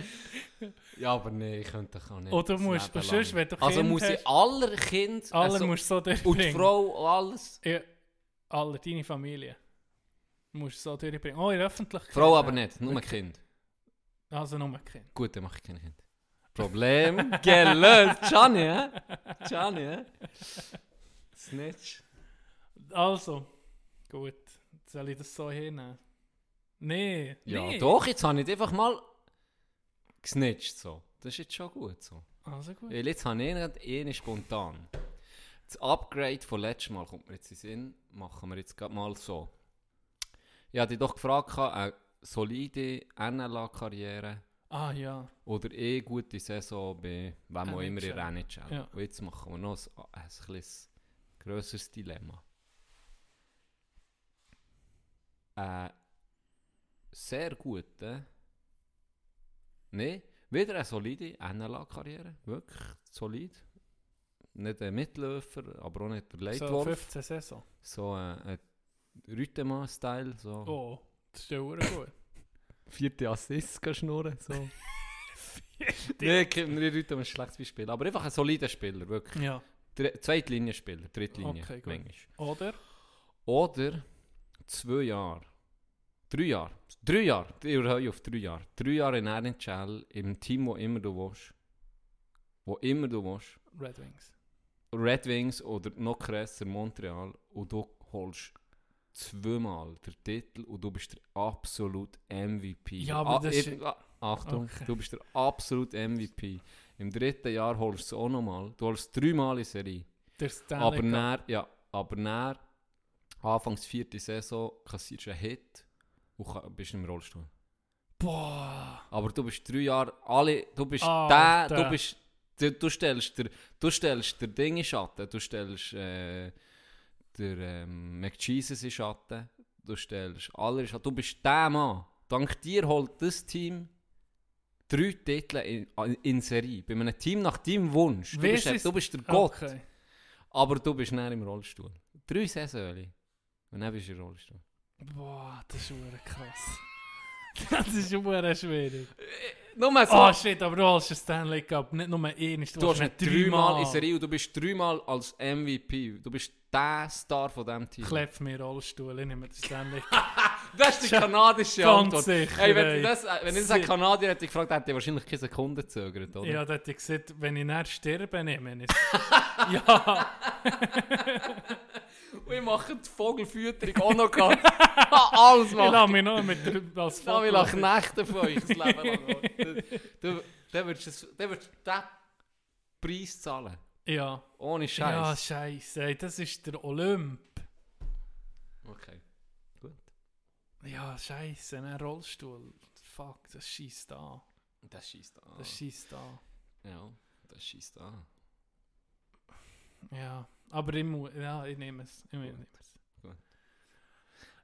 Ja, aber nee, ich könnte auch nicht.
Oder musst- und sonst, wenn du
Also
Kind
muss ich aller Kind...
Alle
also-
musst du so
Und die
durchbringen.
Frau und alles...
Ja, alle, deine Familie. Musst du so durchbringen. Oh, in der Öffentlichkeit.
Frau aber nicht, nur Kind.
Also nur Kind.
Gut, dann mache ich kein Kind. Problem gelöst. Gianni, hä? Gianni, hä? Snitch.
Also, gut. Soll ich das so hinnehmen? Nee.
Ja,
nee.
doch, jetzt habe ich einfach mal gesnitcht. So. Das ist jetzt schon gut so.
Also gut.
Weil jetzt habe ich gerade eine spontan. Das Upgrade von letztem Mal kommt mir jetzt in Sinn. Machen wir jetzt gerade mal so. Ich hatte dich doch gefragt, eine solide NLA-Karriere
Ah ja.
oder eh gute Saison bei wem auch immer in der
NHL. Ja.
Und jetzt machen wir noch ein, ein, ein grösseres Dilemma. Einen sehr guten, nee, wieder eine solide NLA-Karriere, wirklich solid. Nicht ein Mitläufer, aber auch nicht der
So
Leitwolf.
15 Saison.
So ein, ein Rüttemann-Style, so
Oh, das ist ja gut.
vierte Assist kann schnurren. So. Nein, Rüttemann ist ein schlechtes Beispiel, aber einfach ein solider Spieler, wirklich.
Ja.
Dr Zweitlinienspieler, Drittlinie,
Okay, gut.
manchmal.
Oder?
Oder zwei Jahre. Drei Jahre. Drei Jahre. Ich erhöhe auf drei Jahre. Drei Jahre in NHL, im Team, wo immer du willst. Wo immer du willst.
Red Wings.
Red Wings oder noch krasser Montreal und du holst zweimal den Titel und du bist der absolute MVP.
Ja, aber das ist-
ah, Achtung,
Okay.
du bist der absolute MVP. Im dritten Jahr holst du es auch nochmal. Du holst dreimal in Serie.
Der Stanley
Aber näher, ja, aber näher, anfangs vierte Saison, kassierst du einen Hit und bist im Rollstuhl.
Boah.
Aber du bist drei Jahre, alle, du bist
Alter.
der, du bist, du, du stellst der, du stellst der Ding in Schatten, du stellst äh, der ähm, McJesus in Schatten, du stellst alle in Schatten, du bist der Mann. Dank dir holt das Team drei Titel in, in Serie. Bei einem Team nach deinem Wunsch. Du, bist, du bist der Gott.
Okay.
Aber du bist näher im Rollstuhl. Drei Saisons. Und dann bist du im Rollstuhl.
Boah, das ist verdammt krass. das ist verdammt schwierig.
Nur so.
Oh shit, aber du hast den Stanley Cup nicht nur einmal,
Du hast
nicht
dreimal in Serie und du bist dreimal als MVP. Du bist der Star von diesem Team.
Klepp mir Rollstuhl, ich nehme den Stanley Cup.
Das ist die kanadische
Ganz
Antwort.
sicher,
Ey, wenn, das, äh, wenn ich das
Si-
ein Kanadier hätte gefragt, hätte ich wahrscheinlich keine Sekunde gezögert, oder?
Ja, da hätte ich gesagt, wenn ich nicht sterbe, nehme ich es. ja.
Und ich mache die Vogelfütterung auch noch ganz. Alles
Ich
machen.
lasse mich noch mit der, als
Da
Vogel-
ich Knechte von euch das Leben lang. Du, würdest du würdest den Preis zahlen.
Ja.
Ohne
Ja,
Scheiß.
scheiße, ey, das ist der Olymp.
Okay. Gut.
Ja, scheiße, ein Rollstuhl. Fuck, das schießt an.
Das schießt an.
Das schießt an.
Ja, das schießt an.
Ja, aber ich muss, ja, ich nehme es. Ich nehme es.
Gut.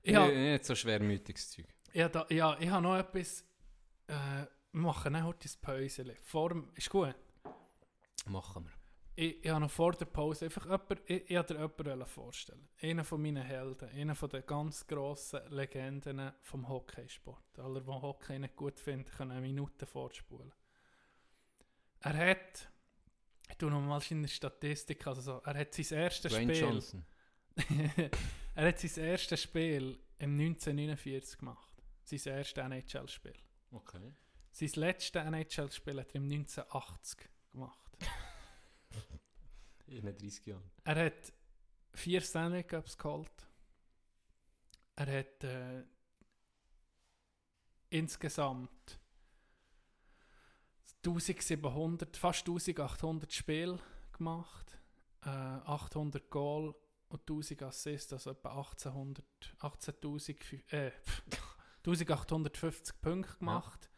Ja,
Nicht, nicht so schwermütiges Zeug.
ja, da, ja, ich habe noch etwas. Äh, wir machen dann heute ein Päuschen. Vor ist gut.
Machen wir.
Ich, ich habe noch vor der Pause einfach jemand, ich, ich dir jemanden vorstellen. Einer von meinen Helden, einer von den ganz grossen Legenden vom Hockeysport. Alle, die Hockey nicht gut finden, können eine Minute vorspulen. Er hat, ich tue noch mal seine Statistik, also so, er hat sein erstes
Dwayne
Spiel,
Johnson.
er hat sein erstes Spiel im 1949 gemacht. Sein erstes NHL-Spiel.
Okay.
Sein letztes NHL-Spiel hat er im 1980 gemacht.
In 30 Jahren.
Er hat vier Stanley Cups geholt. Er hat äh, insgesamt 1700, fast 1800 Spiele gemacht, äh, 800 Goal und 1000 Assists, also etwa 1800, 18.000, äh, pff, 1850 Punkte gemacht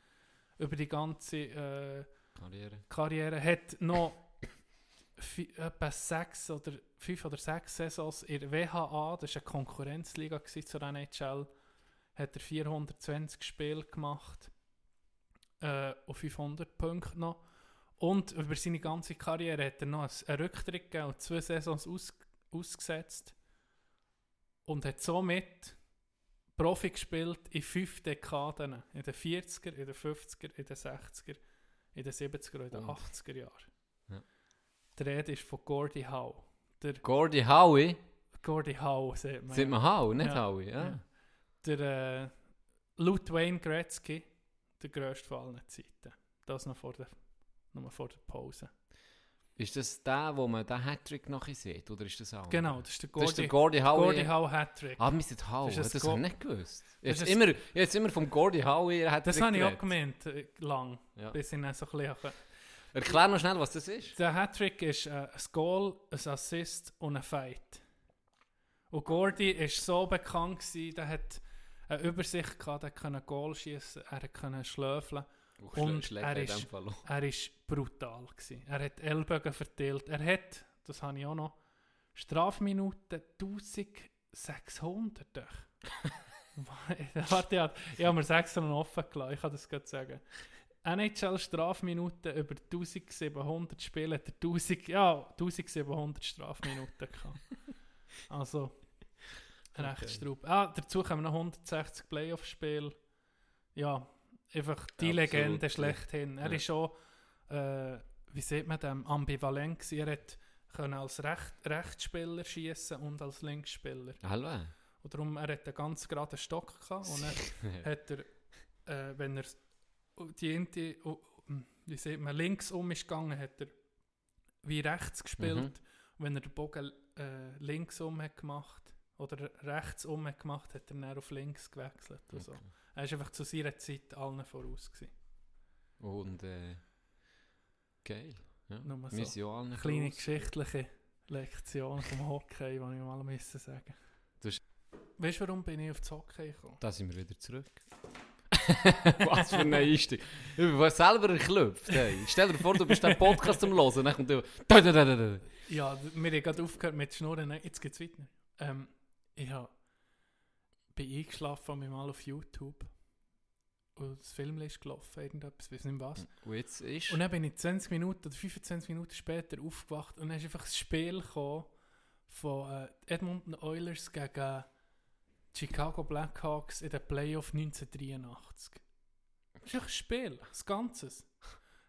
über die ganze äh,
Karriere.
Karriere. Hat noch etwa sechs oder fünf oder sechs Saisons in der WHA, das war eine Konkurrenzliga zur NHL, hat er 420 Spiele gemacht äh, und 500 Punkte noch. Und über seine ganze Karriere hat er noch einen Rücktritt gegeben und zwei Saisons aus, ausgesetzt und hat somit Profi gespielt in fünf Dekaden. In den 40er, in den 50er, in den 60er, in den 70er und in den
Und?
80er Jahren.
Ja.
Die Rede ist von Gordie Howe. Der
Gordie Howe?
Gordie Howe, sieht man.
Sieht man Howe, nicht
Ja.
Howe, ja.
Der äh, laut Wayne Gretzky, der grösste von allen Zeiten. Das noch vor der, nur vor der Pause.
Ist das der, wo man den Hattrick nachher sieht, oder ist das auch?
Genau, das ist der
Das ist der Gordie Howe.
Gordie Howe Hattrick.
Ah, wir sind Howe,
Das
das, das habe ich nicht gewusst.
Das
Jetzt
ist-
immer, jetzt immer vom Gordie Howe Hattrick
Das habe ich auch gemeint, äh, lang.
Ja.
Bis ich dann so ein bisschen...
Erklär noch schnell, was das ist.
Der Hattrick ist äh, ein Goal, ein Assist und ein Fight. Und Gordy war so bekannt, gewesen, der hat eine Übersicht gehabt, der konnte Goal schießen, er konnte schlöfeln. Und
schlägt
er ist, er brutal. Gewesen. Er hat Ellbogen verteilt. Er hat, das habe ich auch noch, Strafminuten 1600. doch. Warte, ja, ich habe mir sechs noch offen gelassen, ich kann das gerade sagen. NHL Strafminuten über 1700 Spiele hat er 1000, ja, 1700 Strafminuten gehabt. Also, recht
Okay.
Ah, dazu kommen noch 160 Playoff-Spiele. Ja, einfach die
Absolut,
Legende schlechthin. Er
Ja.
ist schon, äh, wie sieht man dem, ambivalent gewesen. Er hat können als Recht, Rechtsspieler schießen und als Linksspieler.
Hallo.
Und darum, er hat einen ganz geraden Stock gehabt und dann hat er, äh, wenn er die Inti, oh, hm, wie sieht man, links um ist gegangen, hat er wie rechts gespielt.
Mhm.
Und wenn er den Bogen äh, links um hat gemacht oder rechts um hat gemacht, hat er dann auf links gewechselt. Und so. Er ist einfach zu seiner Zeit allen voraus gewesen.
Und äh, geil. Ja.
Nur so.
allen
Kleine
voraus.
geschichtliche Lektion vom Hockey, die ich mal müssen sagen
Du hast-
Weißt du, warum bin ich auf das Hockey gekommen?
Da sind wir wieder zurück. Was für ein Einstieg. Ich bin selber erklüpft. Hey. Stell dir vor, du bist den Podcast am Hören dann kommt du...
Ja, wir haben gerade aufgehört mit Schnurren. Jetzt geht's weiter. Ähm, ich bin eingeschlafen und mal auf YouTube. Und das Film ist gelaufen, irgendetwas, weiß nicht was.
Und jetzt ist...
Und dann bin ich 20 Minuten oder 25 Minuten später aufgewacht und dann ist einfach das Spiel gekommen von äh, Edmonton Oilers gegen Chicago Blackhawks in der Playoff 1983. Das ist ein Spiel, das Ganze.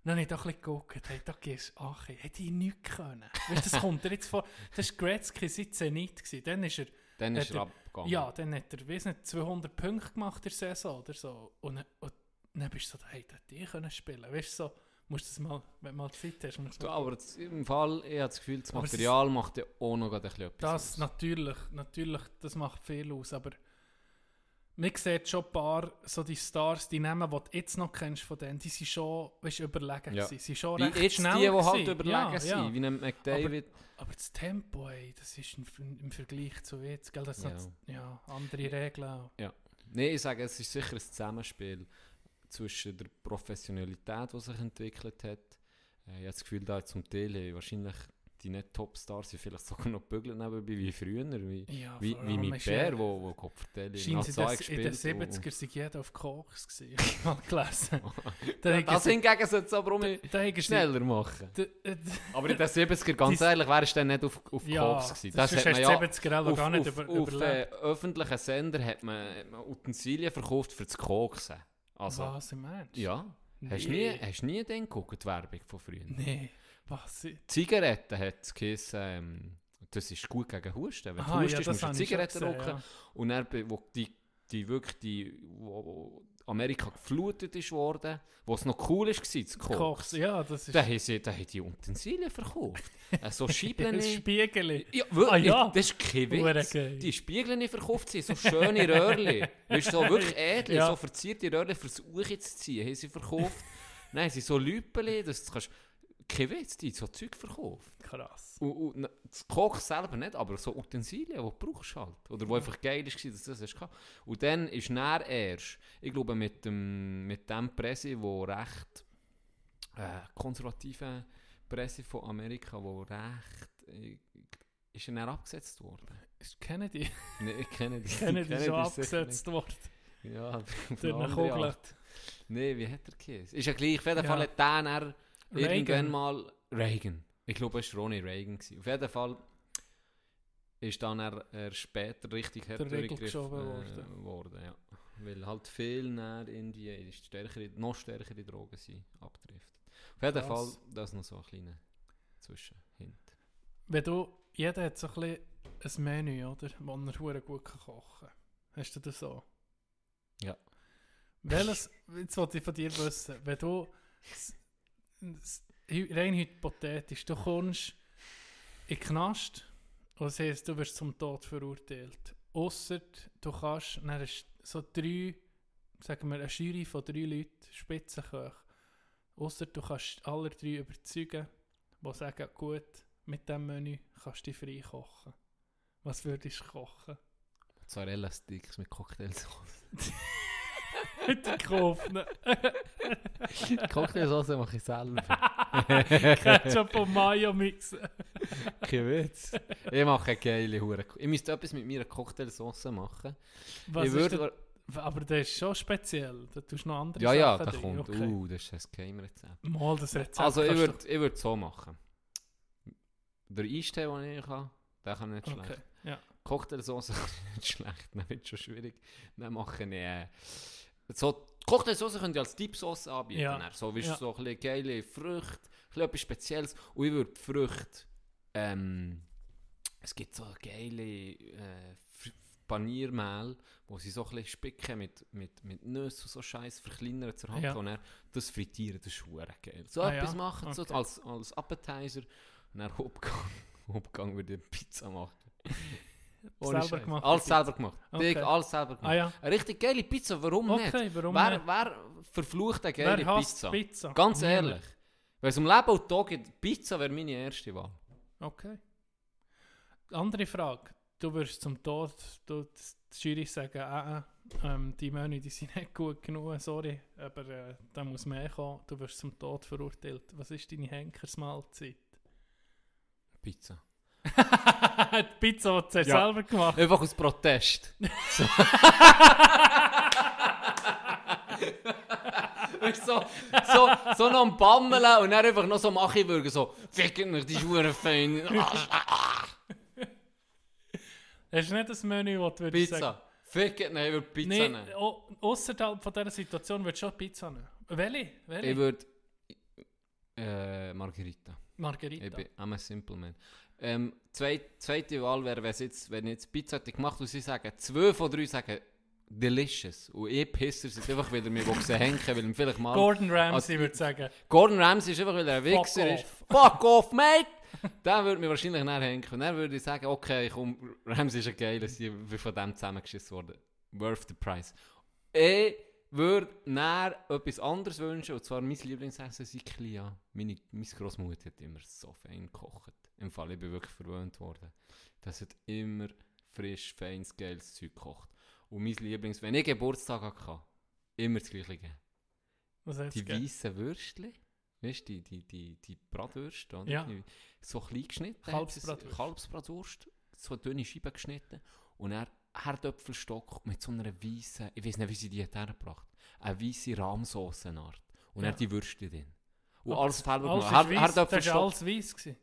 Dann habe ich da ein bisschen geguckt, hey, da gehst du, ach, hätte ich nichts können. Weißt du, das kommt dir jetzt vor, das war Gretzky seit Zenit. Dann ist er...
Dann ist er abgegangen.
Ja, dann hat er, weiss nicht, 200 Punkte gemacht in der Saison oder so. Und, dann- und dann bist du so, hey, da hätte ich können spielen. Weißt du, so, musst du das mal, wenn du mal Zeit hast, musst
Du, aber das, im Fall, ich habe das Gefühl, das Material macht ja auch noch ein bisschen etwas
Das
aus.
natürlich, natürlich, das macht viel aus, aber man sieht schon ein paar, so die Stars, die Namen, die du jetzt noch kennst von denen, die sind schon, weißt, überlegen
Ja.
Sie sind schon
Wie
recht
jetzt
schnell
die, die halt
gewesen.
überlegen
Ja,
sind,
ja.
wie ein McDavid.
Aber, aber das Tempo, ey, das ist im, im Vergleich zu jetzt, gell, das
Ja.
sind ja, andere Regeln auch.
Ja. Nein, ich sage, es ist sicher ein Zusammenspiel zwischen der Professionalität, die sich entwickelt hat. Äh, ich habe das Gefühl, da zum Teil wahrscheinlich die nicht Topstars sind vielleicht sogar noch bügeln nebenbei wie früher, wie,
Ja,
wie, wie
ist
Bär,
ja-
wo, wo
Scheint in,
Nazai
den- in den
gespielt und-
70er sind jeder auf Koks gewesen. Ich habe mal gelesen.
Ja, das hingegen sollte es aber um
da
schneller machen.
Äh,
Aber in den 70er, ganz ehrlich, wärst du dann nicht auf, auf
Ja,
Koks gewesen.
das
Das
ist
hat man ja
70er Jahre
auf,
gar nicht
auf,
über-
auf äh,
überlebt.
öffentlichen Sender hat man, hat man Utensilien verkauft für das Koksen. Also,
Was im Ernst?
Ja. Hast du
Nee.
nie, hast du nie den geguckt, die Werbung von früher?
Nee. Was?
Zigaretten hat es geheißen, ähm, das ist gut gegen Husten. Wenn
Aha,
du
ja,
hustest,
das
musst du Zigaretten
gesehen,
rauchen.
ja.
Und dann, wo die, die wirklich die, wo, Amerika geflutet ist worden, wo es noch cool ist, war, das Koks.
Koks, ja, das ist-
Da haben sie, da haben die Utensilien verkauft. äh, so Scheiblen.
Spiegel.
Ja, wirklich,
Ah, ja.
das ist kein Witz. Die Spiegel verkauft sie, so schöne Röhrchen. Weißt so wirklich edle,
Ja.
so verzierte Röhrchen fürs Uche zu ziehen, haben sie verkauft. Nein, sie so Lüpeli, das du kannst... Kein Witz, die so Zeug verkauft.
Krass.
Und, und das Koch selber nicht, aber so Utensilien, die du brauchst halt. Oder wo einfach geil ist, dass du das hast. Und dann ist dann erst, ich glaube mit dem, mit dem Presse, wo recht äh, konservative Presse von Amerika, wo recht äh, ist er abgesetzt worden.
Ist Kennedy?
Nein, ich kenne die.
Kennedy ist abgesetzt worden.
Ja,
Durch
eine
Kugel.
Nein, wie hat er geheißen? Ist ja gleich. Auf jeden. Fall hat der dann irgendwann
Reagan.
mal... Reagan. Ich glaube, es war Ronnie Reagan. Gewesen. Auf jeden Fall ist dann er, er später richtig hart durchgegriffen äh,
worden.
worden. Ja. Weil halt viel näher in die ist stärkere, noch stärkere Drogen sind abgedriftet. Auf jeden
Krass.
Fall, das noch so ein kleiner Zwischenhint.
Wenn du, jeder hat so ein bisschen ein Menü, oder? Wo er gut kann kochen kann. Hast du das so?
Ja.
Welches, jetzt wollte ich von dir wissen, wenn du rein hypothetisch, du kommst in den Knast und das heisst, du wirst zum Tod verurteilt. Ausser du kannst, dann so drei, sagen wir, eine Jury von drei Leuten, Spitzenköche. Ausser du kannst alle drei überzeugen, die sagen, gut, mit diesem Menü kannst du dich frei kochen. Was würdest du kochen?
Mozzarella-Sticks mit Cocktailsauce.
Mit den Kaufen.
Cocktailsauce mache ich selber.
Ketchup und Mayo mixen.
Kein Witz. Ich mache eine geile Hure. Ich müsste etwas mit meiner Cocktailsauce machen.
Was
ich
ist
würde...
der- Aber das ist schon speziell. Da tust du noch andere
Ja, ja,
Sachen
da
drin.
kommt...
Okay.
Uh, das ist ein Geheimrezept.
Mal das Rezept.
Also ich würde ich würd so machen. Der Eistee, den ich habe, den kann ich nicht
Okay,
schlecht.
ja.
Cocktailsauce kann ich nicht schlecht, dann wird es schon schwierig. Dann mache ich... Äh, so, Cocktailsauce könnt ihr als Dipsauce anbieten.
Ja.
Dann. So, weißt,
Ja.
so ein bisschen geile Früchte, ein bisschen etwas Spezielles. Und ich würde die Früchte... Ähm, es gibt so geile äh, Paniermehl, wo sie so ein bisschen spicken mit, mit, mit Nüssen und so Scheiß verkleinern zur Hand
Ja.
und dann das frittieren, das ist hure geil. So
Ah,
etwas
ja?
machen, so
Okay.
als, als Appetizer und dann Hauptgang, Hauptgang würde ich Pizza machen. Ohne
Selber
Scheiß.
gemacht,
Alles selber gemacht.
Okay.
Dick, alles selber gemacht.
Ah, ja.
Eine richtig geile Pizza, warum
Okay,
nicht?
warum
wer,
nicht?
wer verflucht eine geile
Wer
Pizza?
Pizza?
Ganz
Niemand.
ehrlich. Wenn es um Leben und Tod geht, Pizza wäre meine erste Wahl.
Okay. Andere Frage. Du wirst zum Tod, du, die Jury sagen, äh, äh, ähm, die Menü, die sind nicht gut genug, sorry, aber äh, da muss mehr kommen. Du wirst zum Tod verurteilt. Was ist deine Henkersmahlzeit?
Pizza.
die Pizza, die du
Ja.
selber gemacht
Einfach aus Protest. So. Weißt so, so, so noch am Bammeln und dann einfach noch so am Achi würgen, so, ficken mich, die Schuhe fein.
Hast du nicht das Menü, das du würdest
Pizza.
sagen?
Ficken, nein, ich würde Pizza
Nee,
nehmen.
au- ausserhalb von dieser Situation würdest du schon Pizza nehmen. Welche? Welche?
Ich würde äh, Margarita.
Margarita.
Ich bin I'm a simple man. Ähm, zweit, zweite Wahl wäre, wenn, jetzt, wenn ich jetzt Pizza hätte gemacht und sie sagen, zwei von drei sagen delicious. Und ich pisser sie einfach wieder mir hängen, weil ihm vielleicht mal...
Gordon Ramsay würde sagen.
Gordon Ramsay ist einfach, weil er ein Wichser ist. Fuck off, mate! Dann würde mir wahrscheinlich näher hängen. Und dann würde ich sagen, okay, komm, Ramsay ist ein geiler, sie wie von dem zusammengeschissen worden. Worth the price. Ich würde näher etwas anderes wünschen, und zwar mein Lieblingsessen sei Klia. Meine, meine Großmutter hat immer so fein gekocht. Im Fall, ich bin wirklich verwöhnt worden. Das hat immer frisch, feines, geiles Zeug gekocht. Und mein Lieblings, wenn ich Geburtstag hatte, immer das gleiche gegeben.
Was hat's
Die weißen Würstchen, weißt du, die, die, die, die Bratwürste, oder?
Ja.
So klein geschnitten.
Kalbsbratwurst.
Kalbsbratwurst, so dünne Scheiben geschnitten. Und dann Herdöpfelstock mit so einer weißen, ich weiß nicht, wie sie die hat hergebracht, eine weiße Rahmsaucenart. Und
Ja.
dann die Würste drin. Und alles selber
alles
gemacht.
ist
Herd-
weiss, das war
Herdöpfelstock,
alles weiss. gewesen.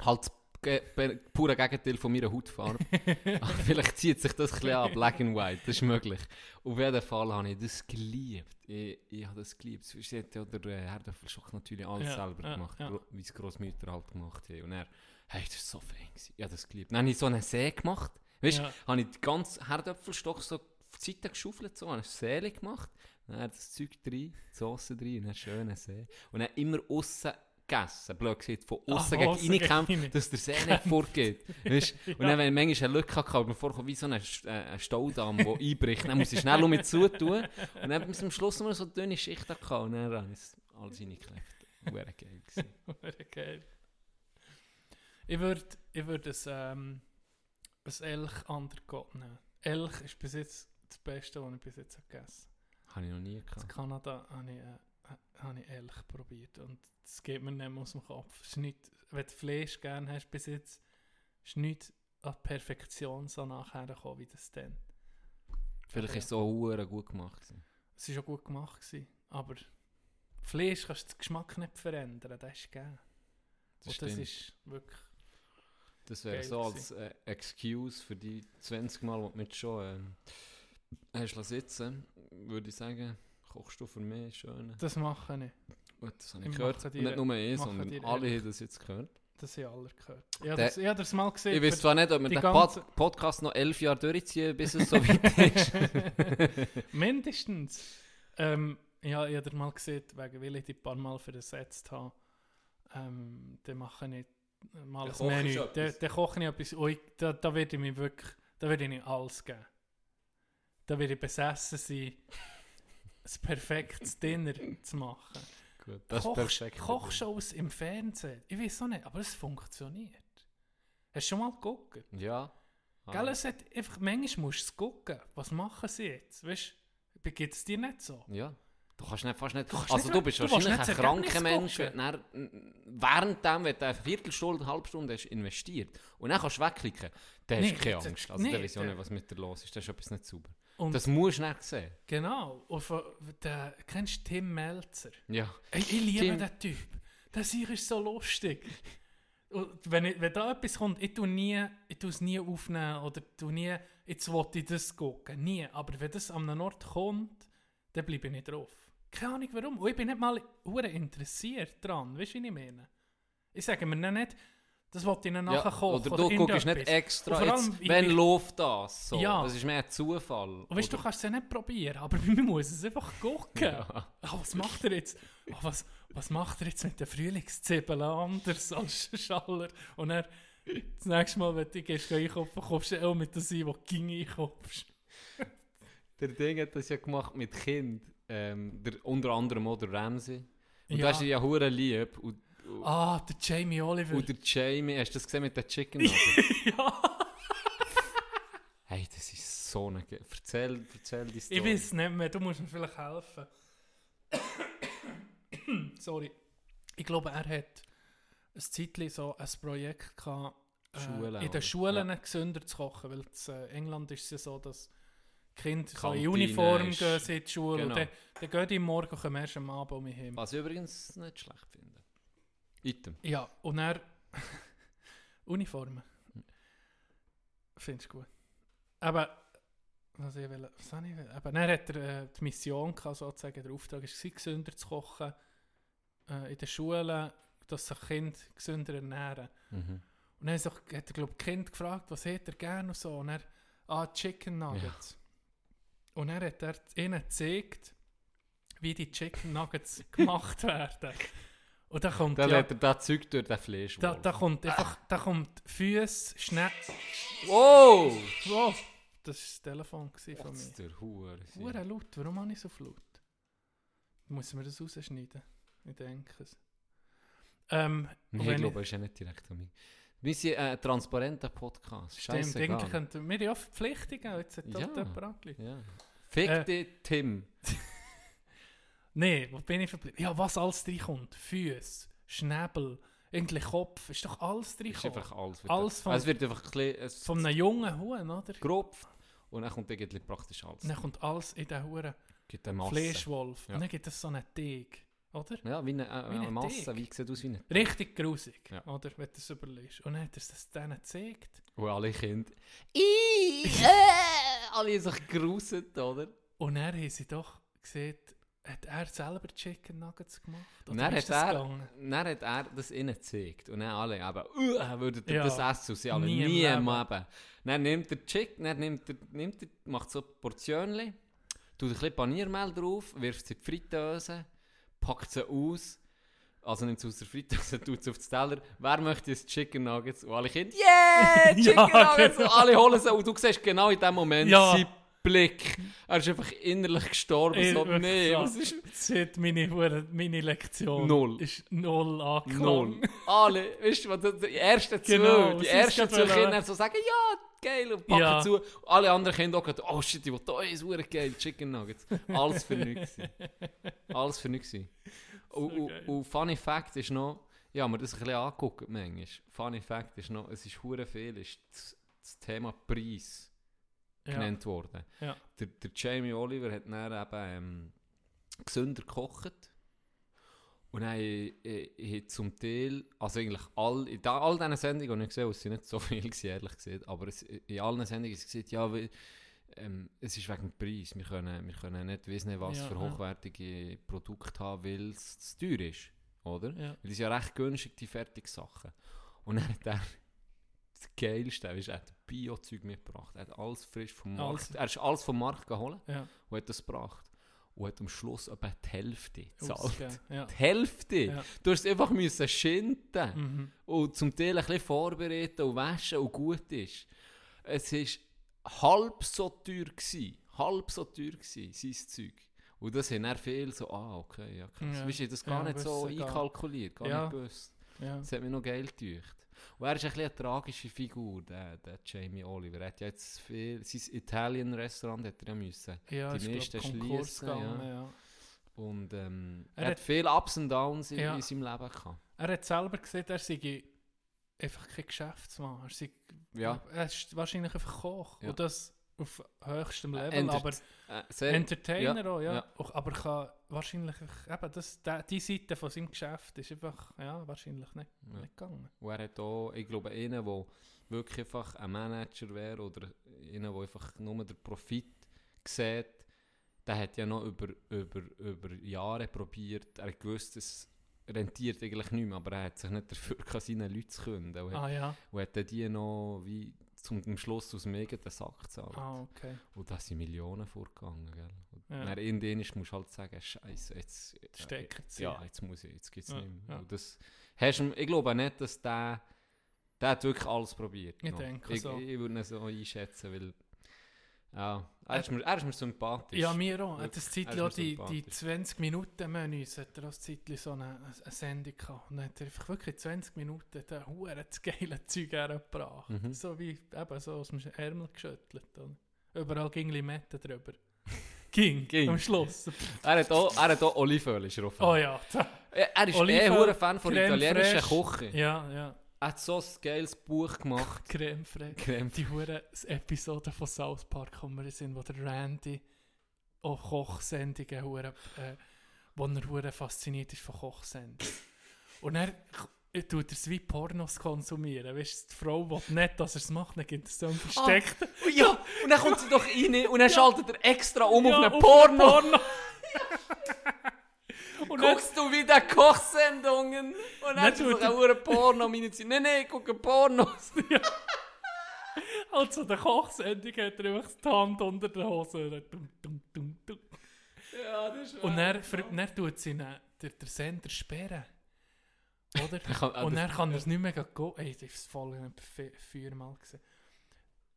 Halt das ge- pure Gegenteil von meiner Hautfarbe. Vielleicht zieht sich das ein bisschen an, black and white, das ist möglich. Auf jeden Fall habe ich das geliebt. Ich, ich habe das geliebt. Sie hat ja der äh, Herdöpfelstock natürlich alles
Ja,
selber
ja,
gemacht,
ja.
wie es Großmütter halt gemacht haben. Und er, hey, das war so fein. gewesen. Ich habe das geliebt. Dann habe ich so einen See gemacht. Weißt du,
Ja.
habe ich den ganzen Herdöpfelstock so auf die Seite geschaufelt, so, habe eine Seele gemacht. Dann das Zeug drin, die Sauce drin, und einen schönen See. Und dann immer aussen gegessen, blöd gesagt, von
Ah,
außen
von gegen
reingekämpft,
rein.
dass der See nicht vorgeht. Weißt? Und
Ja.
dann, wenn ich manchmal eine Lücke hatte, mir vorkommt wie so ein äh, ein Staudamm, der einbricht, dann muss ich schnell um mich zutun. Und dann bis zum Schluss nur so eine dünne Schicht gehabt, und dann habe ich es alles reingeklebt. Wäre geil gewesen.
Geil. Ich würde ich würd ein, ähm, ein Elch Undercut nehmen. Elch ist bis jetzt das Beste, was ich bis jetzt habe gegessen
Habe ich noch nie
habe. In
gehabt.
Kanada habe ich, äh, habe ich Elch probiert und das geht mir nicht mehr aus dem Kopf. Es ist nicht, wenn du Fleisch gerne hast bis jetzt, ist nicht an Perfektion so nachher gekommen wie das dann.
Vielleicht
Aber
ist es so hure gut gemacht. gewesen.
Es war auch gut gemacht, gewesen, aber Fleisch kannst du den Geschmack nicht verändern, das ist gegeben.
Das
das ist wirklich...
Das wäre so als äh, Excuse für die 20 Mal, die du mit schon ähm, hast sitzen, würde ich sagen, kochst du für mich schön.
Das mache ich.
Gut, das habe
Ich
ich gehört. Und nicht nur ich, sondern alle haben das jetzt gehört.
Das haben alle gehört. Ich habe das, ich habe das mal gesehen.
Ich weiß zwar nicht, ob wir den Pod Podcast noch elf Jahre durchziehen, bis es so weit ist.
Mindestens. Ähm, ja, ich habe dir mal gesehen, wegen weil ich die paar Mal versetzt habe. Ähm, dann mache ich mal ein Menü. Dann, dann koche ich etwas. Und ich, da, da werde ich mir wirklich, da werde ich nicht alles geben. Da werde ich besessen sein, ein perfektes Dinner zu machen.
Gut, das ist
Koch-
perfekt.
Kochshows im Fernsehen. Ich weiß auch nicht, aber es funktioniert. Hast du schon mal geguckt?
Ja. Ah.
Gell, es hat einfach, manchmal musst du es gucken. Was machen sie jetzt? Weißt du, geht es dir nicht so?
Ja. Du kannst nicht, fast nicht,
kannst
also
nicht-
du bist
du
wahrscheinlich ein kranker Mensch, du dann, während dem, wenn du eine Viertelstunde, eine halbe Stunde hast investiert und dann kannst du wegklicken, dann hast
Nee,
du keine Angst. Also
nee,
dann weiß ich auch nicht, was mit dir los ist, das ist etwas nicht sauber.
Und-
das musst du nicht sehen.
Genau. Und von, der, kennst du Tim Melzer?
Ja.
Ey, ich liebe
Tim-
den Typ. Der Sieg ist so lustig. Und wenn, ich, wenn da etwas kommt, ich tue nie, ich tue es nie aufnehmen oder tue nie, jetzt wollte ich das gucken. Nie. Aber wenn das an einem Ort kommt, dann bleibe ich nicht drauf. Keine Ahnung warum. Und ich bin nicht mal interessiert dran. Weißt du, wie ich meine? Ich sage mir nicht, das wollte ich dann nachher kochen.
oder du guckst nicht extra,
vor allem,
jetzt,
ich
wenn
bin-
läuft das? So.
Ja.
Das ist mehr Zufall.
Und weißt du, du
Oder-
kannst es ja nicht probieren, aber bei mir muss es einfach gucken.
Ja.
Ah, was macht er jetzt? Ah, was, was macht er jetzt mit den Frühlingszwiebeln anders als Schaller? Und er, das nächste Mal, wenn du gehst einkaufen, kommst du auch mit das ein, was du ging einkaufst.
Der Ding hat das ja gemacht mit Kind. Ähm, der, unter anderem auch der Ramsey. Und
Ja.
das ist ja hure lieb. Und,
Ah, der Jamie Oliver.
und der Jamie, hast du das gesehen mit den Chicken
ja.
hey, das ist so eine... Ge erzähl, erzähl die Story.
Ich weiß nicht mehr, du musst mir vielleicht helfen. Sorry. Ich glaube, er hat ein Zeitchen so ein Projekt gehabt, äh, in
oder?
den Schulen
Ja.
gesünder zu kochen, weil in äh, England ist es ja so, dass Kinder so in
Kantine
Uniform
ist-
gehen in die Schule
genau.
und dann, dann gehen die morgen und kommen erst am Abend um mich hin.
Was ich übrigens nicht schlecht finde. Item.
Ja, und er Uniformen. Findest du gut. Aber was ich will, was habe ich will? Aber dann hat er äh, die Mission gehabt, sozusagen, der Auftrag war, gesünder zu kochen äh, in den Schulen, dass sich Kinder gesünder ernähren.
Mhm.
Und dann hat er, hat er glaube ich, Kind gefragt, was hätte er gerne und so. Und er, ah, Chicken Nuggets. Und dann hat er ihnen gezeigt, wie die Chicken Nuggets gemacht werden. Und dann kommt
Dann
ja,
lädt er das Zeug durch den Fleisch.
da, da kommt einfach, da kommt Füße, schnell.
Wow!
Wow! Das war das Telefon von mir.
ist der Hure.
Hure laut, warum habe ich so laut? Muss man das rausschneiden? Ich denke es. Ähm,
Nee, ich glaube, es ist ja nicht direkt an mich. Wir sind ein transparenter Podcast.
Stimmt,
Scheißegal.
eigentlich könnten wir ja auch Verpflichtungen, jetzt hat jemand.
Ja. Fick
Äh.
dich, Tim.
Nein, wo bin ich verblieben? Ja, was alles reinkommt. Füße, Schnäbel, irgendwie Kopf, ist doch alles
Ist
reinkommt.
einfach alles. Wird
Alles von,
es wird einfach ein bisschen, es
von einem jungen Huhn, oder?
grob und dann kommt irgendwie praktisch alles.
Und dann kommt alles in den Huren
Gibt eine Masse.
Fleischwolf.
Ja.
Und dann gibt es so einen Teig, oder?
Ja, wie eine, äh,
Wie
eine Masse.
Teig.
Wie sieht aus wie eine
Richtig grusig,
Ja.
oder? Wenn du es überlegst. Und dann hat er es denen gezeigt.
Wo alle Kinder... Ih, äh, alle haben sich geruset, oder?
Und dann haben sie doch gesehen, hat er selber Chicken Nuggets gemacht?
Und
Oder
dann hat, er, dann hat er das ihnen gezeigt. Und dann alle eben, uh, würden
Ja.
das essen. Und sie alle,
Nie
nie,
im Leben.
Dann nimmt er Chicken, dann nimmt er, nimmt er, macht so Portionen, tut ein bisschen Paniermehl drauf, wirft sie in die Fritteuse, packt sie aus, also nimmt sie aus der Fritteuse, tut sie auf den Teller. Wer möchte jetzt Chicken Nuggets? Und alle Kinder, yeah, Chicken
Ja,
Nuggets!
genau.
Und alle holen sie. Und du siehst genau in dem Moment
Ja.
seinen Blick. Er ist einfach innerlich gestorben.
Ey,
so, nee, was ist...
Hat meine, meine Lektion
Null.
ist null angekommen.
Null. Alle, weißt du, die ersten zwei,
Genau,
die ersten zwei Kinder
wollen.
so sagen, ja, geil, und packen
Ja.
zu. Alle anderen Kinder auch gerade, oh shit, ich will da ist geil, Chicken Nuggets. Alles für nichts. Alles für nichts. Und, und, und Funny Fact ist noch, ja, mir das ein bisschen angeguckt manchmal. Funny Fact ist noch, es ist hure viel, ist das, das Thema Preis. Genannt worden.
Ja.
Der, der Jamie Oliver hat dann eben ähm, gesünder gekocht. Und dann ich, ich, ich zum Teil, also eigentlich all, in all diesen Sendungen, die ich gesehen habe, es sind nicht so viele, gewesen, ehrlich gesagt, aber es, in allen Sendungen ist gesagt, ja, weil, ähm, es ist wegen dem Preis. Wir können, wir können nicht wissen, was
Ja,
für
ja.
hochwertige Produkte haben, weil es zu teuer ist. Oder?
Ja.
Weil es ja recht günstig, die Fertigsachen. Und dann hat er das Geilste, er hat Bio-Zeug mitgebracht. Er hat alles frisch vom Markt.
Alles.
Er ist alles vom Markt geholt
Ja.
und hat das gebracht. Und hat am Schluss etwa die Hälfte gezahlt.
Ja.
Die Hälfte!
Ja.
Du hast einfach müssen schinden
Mhm.
und zum Teil ein bisschen vorbereiten und waschen und gut ist. Es war halb so teuer gewesen. Halb so teuer gewesen, sein Zeug. Und das haben dann viele so, ah, okay, ja krass.
Ja.
Weißt du, das gar
Ja,
nicht so einkalkuliert, gar nicht gewusst. Das hat mir noch geil gedacht. Und er ist ein bisschen eine tragische Figur, der, der Jamie Oliver. Er hat ja jetzt viel, sein Italien-Restaurant hat er ja müssen.
Ja,
die
Konkurs
schließen. Ja.
ja.
Und ähm,
Er
er, hat viele Ups und Downs in,
Ja.
in seinem Leben gehabt.
Er hat selber gesagt, er sei einfach kein Geschäftsmann. Er, sei,
Ja.
er ist wahrscheinlich einfach Koch.
Ja.
Und das auf höchstem
Äh,
Level.
Enter-
aber
äh,
Entertainer
ja,
auch, ja.
ja.
Auch, aber kann wahrscheinlich, eben, das, die, die Seite von seinem Geschäft ist einfach, ja, wahrscheinlich nicht,
Ja.
nicht gegangen.
Und er hat auch, ich glaube, einen, der wirklich einfach ein Manager wäre oder einer, der einfach nur den Profit sieht, der hat ja noch über, über, über Jahre probiert. Er hat gewusst, es rentiert eigentlich nicht mehr, aber er hat sich nicht dafür gehabt, seinen Leuten zu künden. Und,
Ah, ja.
und hat dann die noch wie zum Schluss aus dem eigenen Sack gezahlt.
Ah, okay.
Und da sind Millionen vorgegangen. Gell? Und
Ja.
dann irgendwann musst du halt sagen, Scheiße, jetzt,
ziehen.
ja, jetzt muss ich, jetzt gibt es
Ja,
nicht mehr.
ja.
Und das, hast ich glaube nicht, dass der, der hat wirklich alles probiert.
Ich
noch.
denke
ich,
so.
Ich würde ihn so einschätzen, weil ja, er, ist mir, er ist mir sympathisch.
Ja, mir auch.
Er
auch
mir
die, die
sympathisch.
20 Minuten Menüs hat er das Zeitchen so eine, eine Sendung gehabt. Und dann hat er einfach wirklich 20 Minuten den Huren das geile Zeug hergebracht.
Mhm.
So wie eben so aus dem Ärmel geschüttelt. Oder? Überall ging Limette drüber. ging,
Ging.
am Schluss.
Er hat auch, er hat auch Olivenöl, Fan.
Oh ja.
Er ist eh
Olivenöl,
ein Fan von
Creme fraiche.
Küche.
Ja, ja.
Er hat so ein geiles Buch gemacht.
Creme fraiche.
Creme
Die hure Episode von South Park kommen wir sind, wo der Randy auch Kochsendungen hure, äh, wo er hure fasziniert ist von Kochsendungen. Und er er tut er es wie Pornos konsumieren. Weißt du, die Frau will nicht, dass er es macht, dann gibt es so einen versteckten.
Oh, ja, und dann kommt sie doch rein und dann schaltet er extra um
Ja,
auf einen
auf
Porno.
Porno. Und
Guckst du wieder Kochsendungen? Und dann hast du auch einen Porno meine Nein, nein, ich gucke Pornos.
Also der Kochsendung hat er einfach die Hand unter der Hose. Dum, dum, dum, dum.
Ja, das ist
Und ver- dann tut sie ihn, der, der Sender sperren. Oder?
kann- ah,
und dann kann er es nicht mehr gehen. Ey, ich habe Folge etwa viermal gesehen.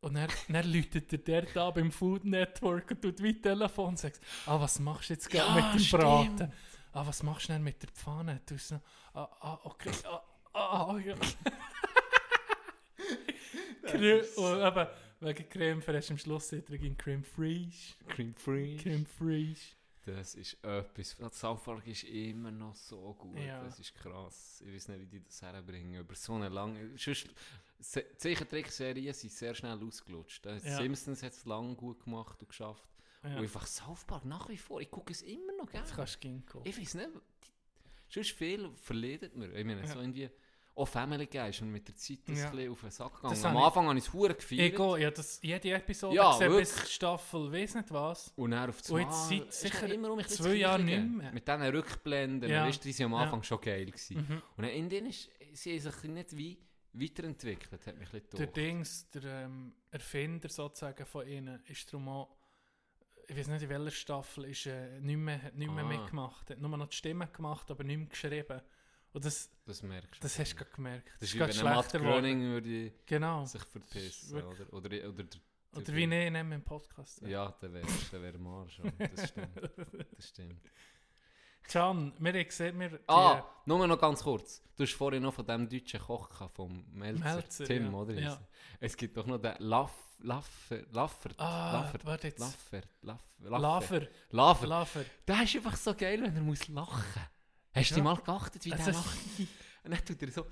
Und dann, dann läutet er der da beim Food Network und tut wie Telefon und sagt, ah, was machst du jetzt gerade
Ja,
mit dem
stimmt.
Braten? Ah, was machst du denn mit der Pfanne? Du so, ah, ah, okay, ah, ah, ah, ja. Creme, und eben, wegen Creme fraiche am Schluss sagt er Creme fraiche.
Creme fraiche.
Creme fraiche.
Das ist etwas. Das Park ist immer noch so gut.
Ja.
Das ist krass. Ich weiß nicht, wie die das herbringen. Über so eine lange. Sonst, die Zeichentrickserien sind sehr schnell ausgelutscht.
Ja.
Simpsons hat es lange gut gemacht und geschafft.
Ja.
Und einfach South Park nach wie vor. Ich gucke es immer noch gerne.
Das kannst du gehen gucken.
Ich weiß nicht. Die, sonst viel verledet mir. Ich meine,
Ja.
so irgendwie. Auch Family Guy ist mit der Zeit das
Ja.
ein bisschen auf den Sack
Das
gegangen.
habe
Am
ich-
Anfang habe ich es hure gefeiert.
Ich ja, das, jede Episode
Ja,
gesehen bis. Staffel, weiß nicht was.
Und dann auf
Und jetzt
Mal-
seit
ist
sicher
dann immer um ein
zwei
das Gleiche.
nicht mehr.
Mit diesen Rückblenden,
Ja.
weißt du, die am
Ja.
Anfang schon geil gewesen.
Mhm.
Und dann in denen ist, sie sich nicht wie weiterentwickelt, hat mich ein bisschen
Der. Dings, der ähm, Erfinder sozusagen von ihnen, ist darum auch, ich weiß nicht in welcher Staffel, ist, äh, nicht mehr, hat nicht mehr
Ah.
mitgemacht. Hat nur noch die Stimme gemacht, aber nicht mehr geschrieben. Und das,
Das merkst du.
das hast du gemerkt.
Das ist wie wenn Matt. Gröning würde
Genau.
sich verpissen. Oder, oder, oder, der-
Oder
der-
wie ich nehmen im Podcast.
Ja, der wäre der wär am Arsch. ja. Das stimmt. Das stimmt.
Can, wir haben gesehen, wir...
Ah, nur noch ganz kurz. Du hast vorhin noch von dem deutschen Koch gehabt, vom Melzer,
Melzer,
Tim,
ja.
oder?
Ja.
Es gibt doch noch den Laff, Laffer, Laffert,
Ah,
Laffert,
warte jetzt.
Laffert, Laff,
Lafer.
Lafer.
Lafer.
Der ist einfach so geil, wenn er muss lachen. Hast du
Ja.
mal geachtet, wie
Es
der lacht? Und dann tut er so...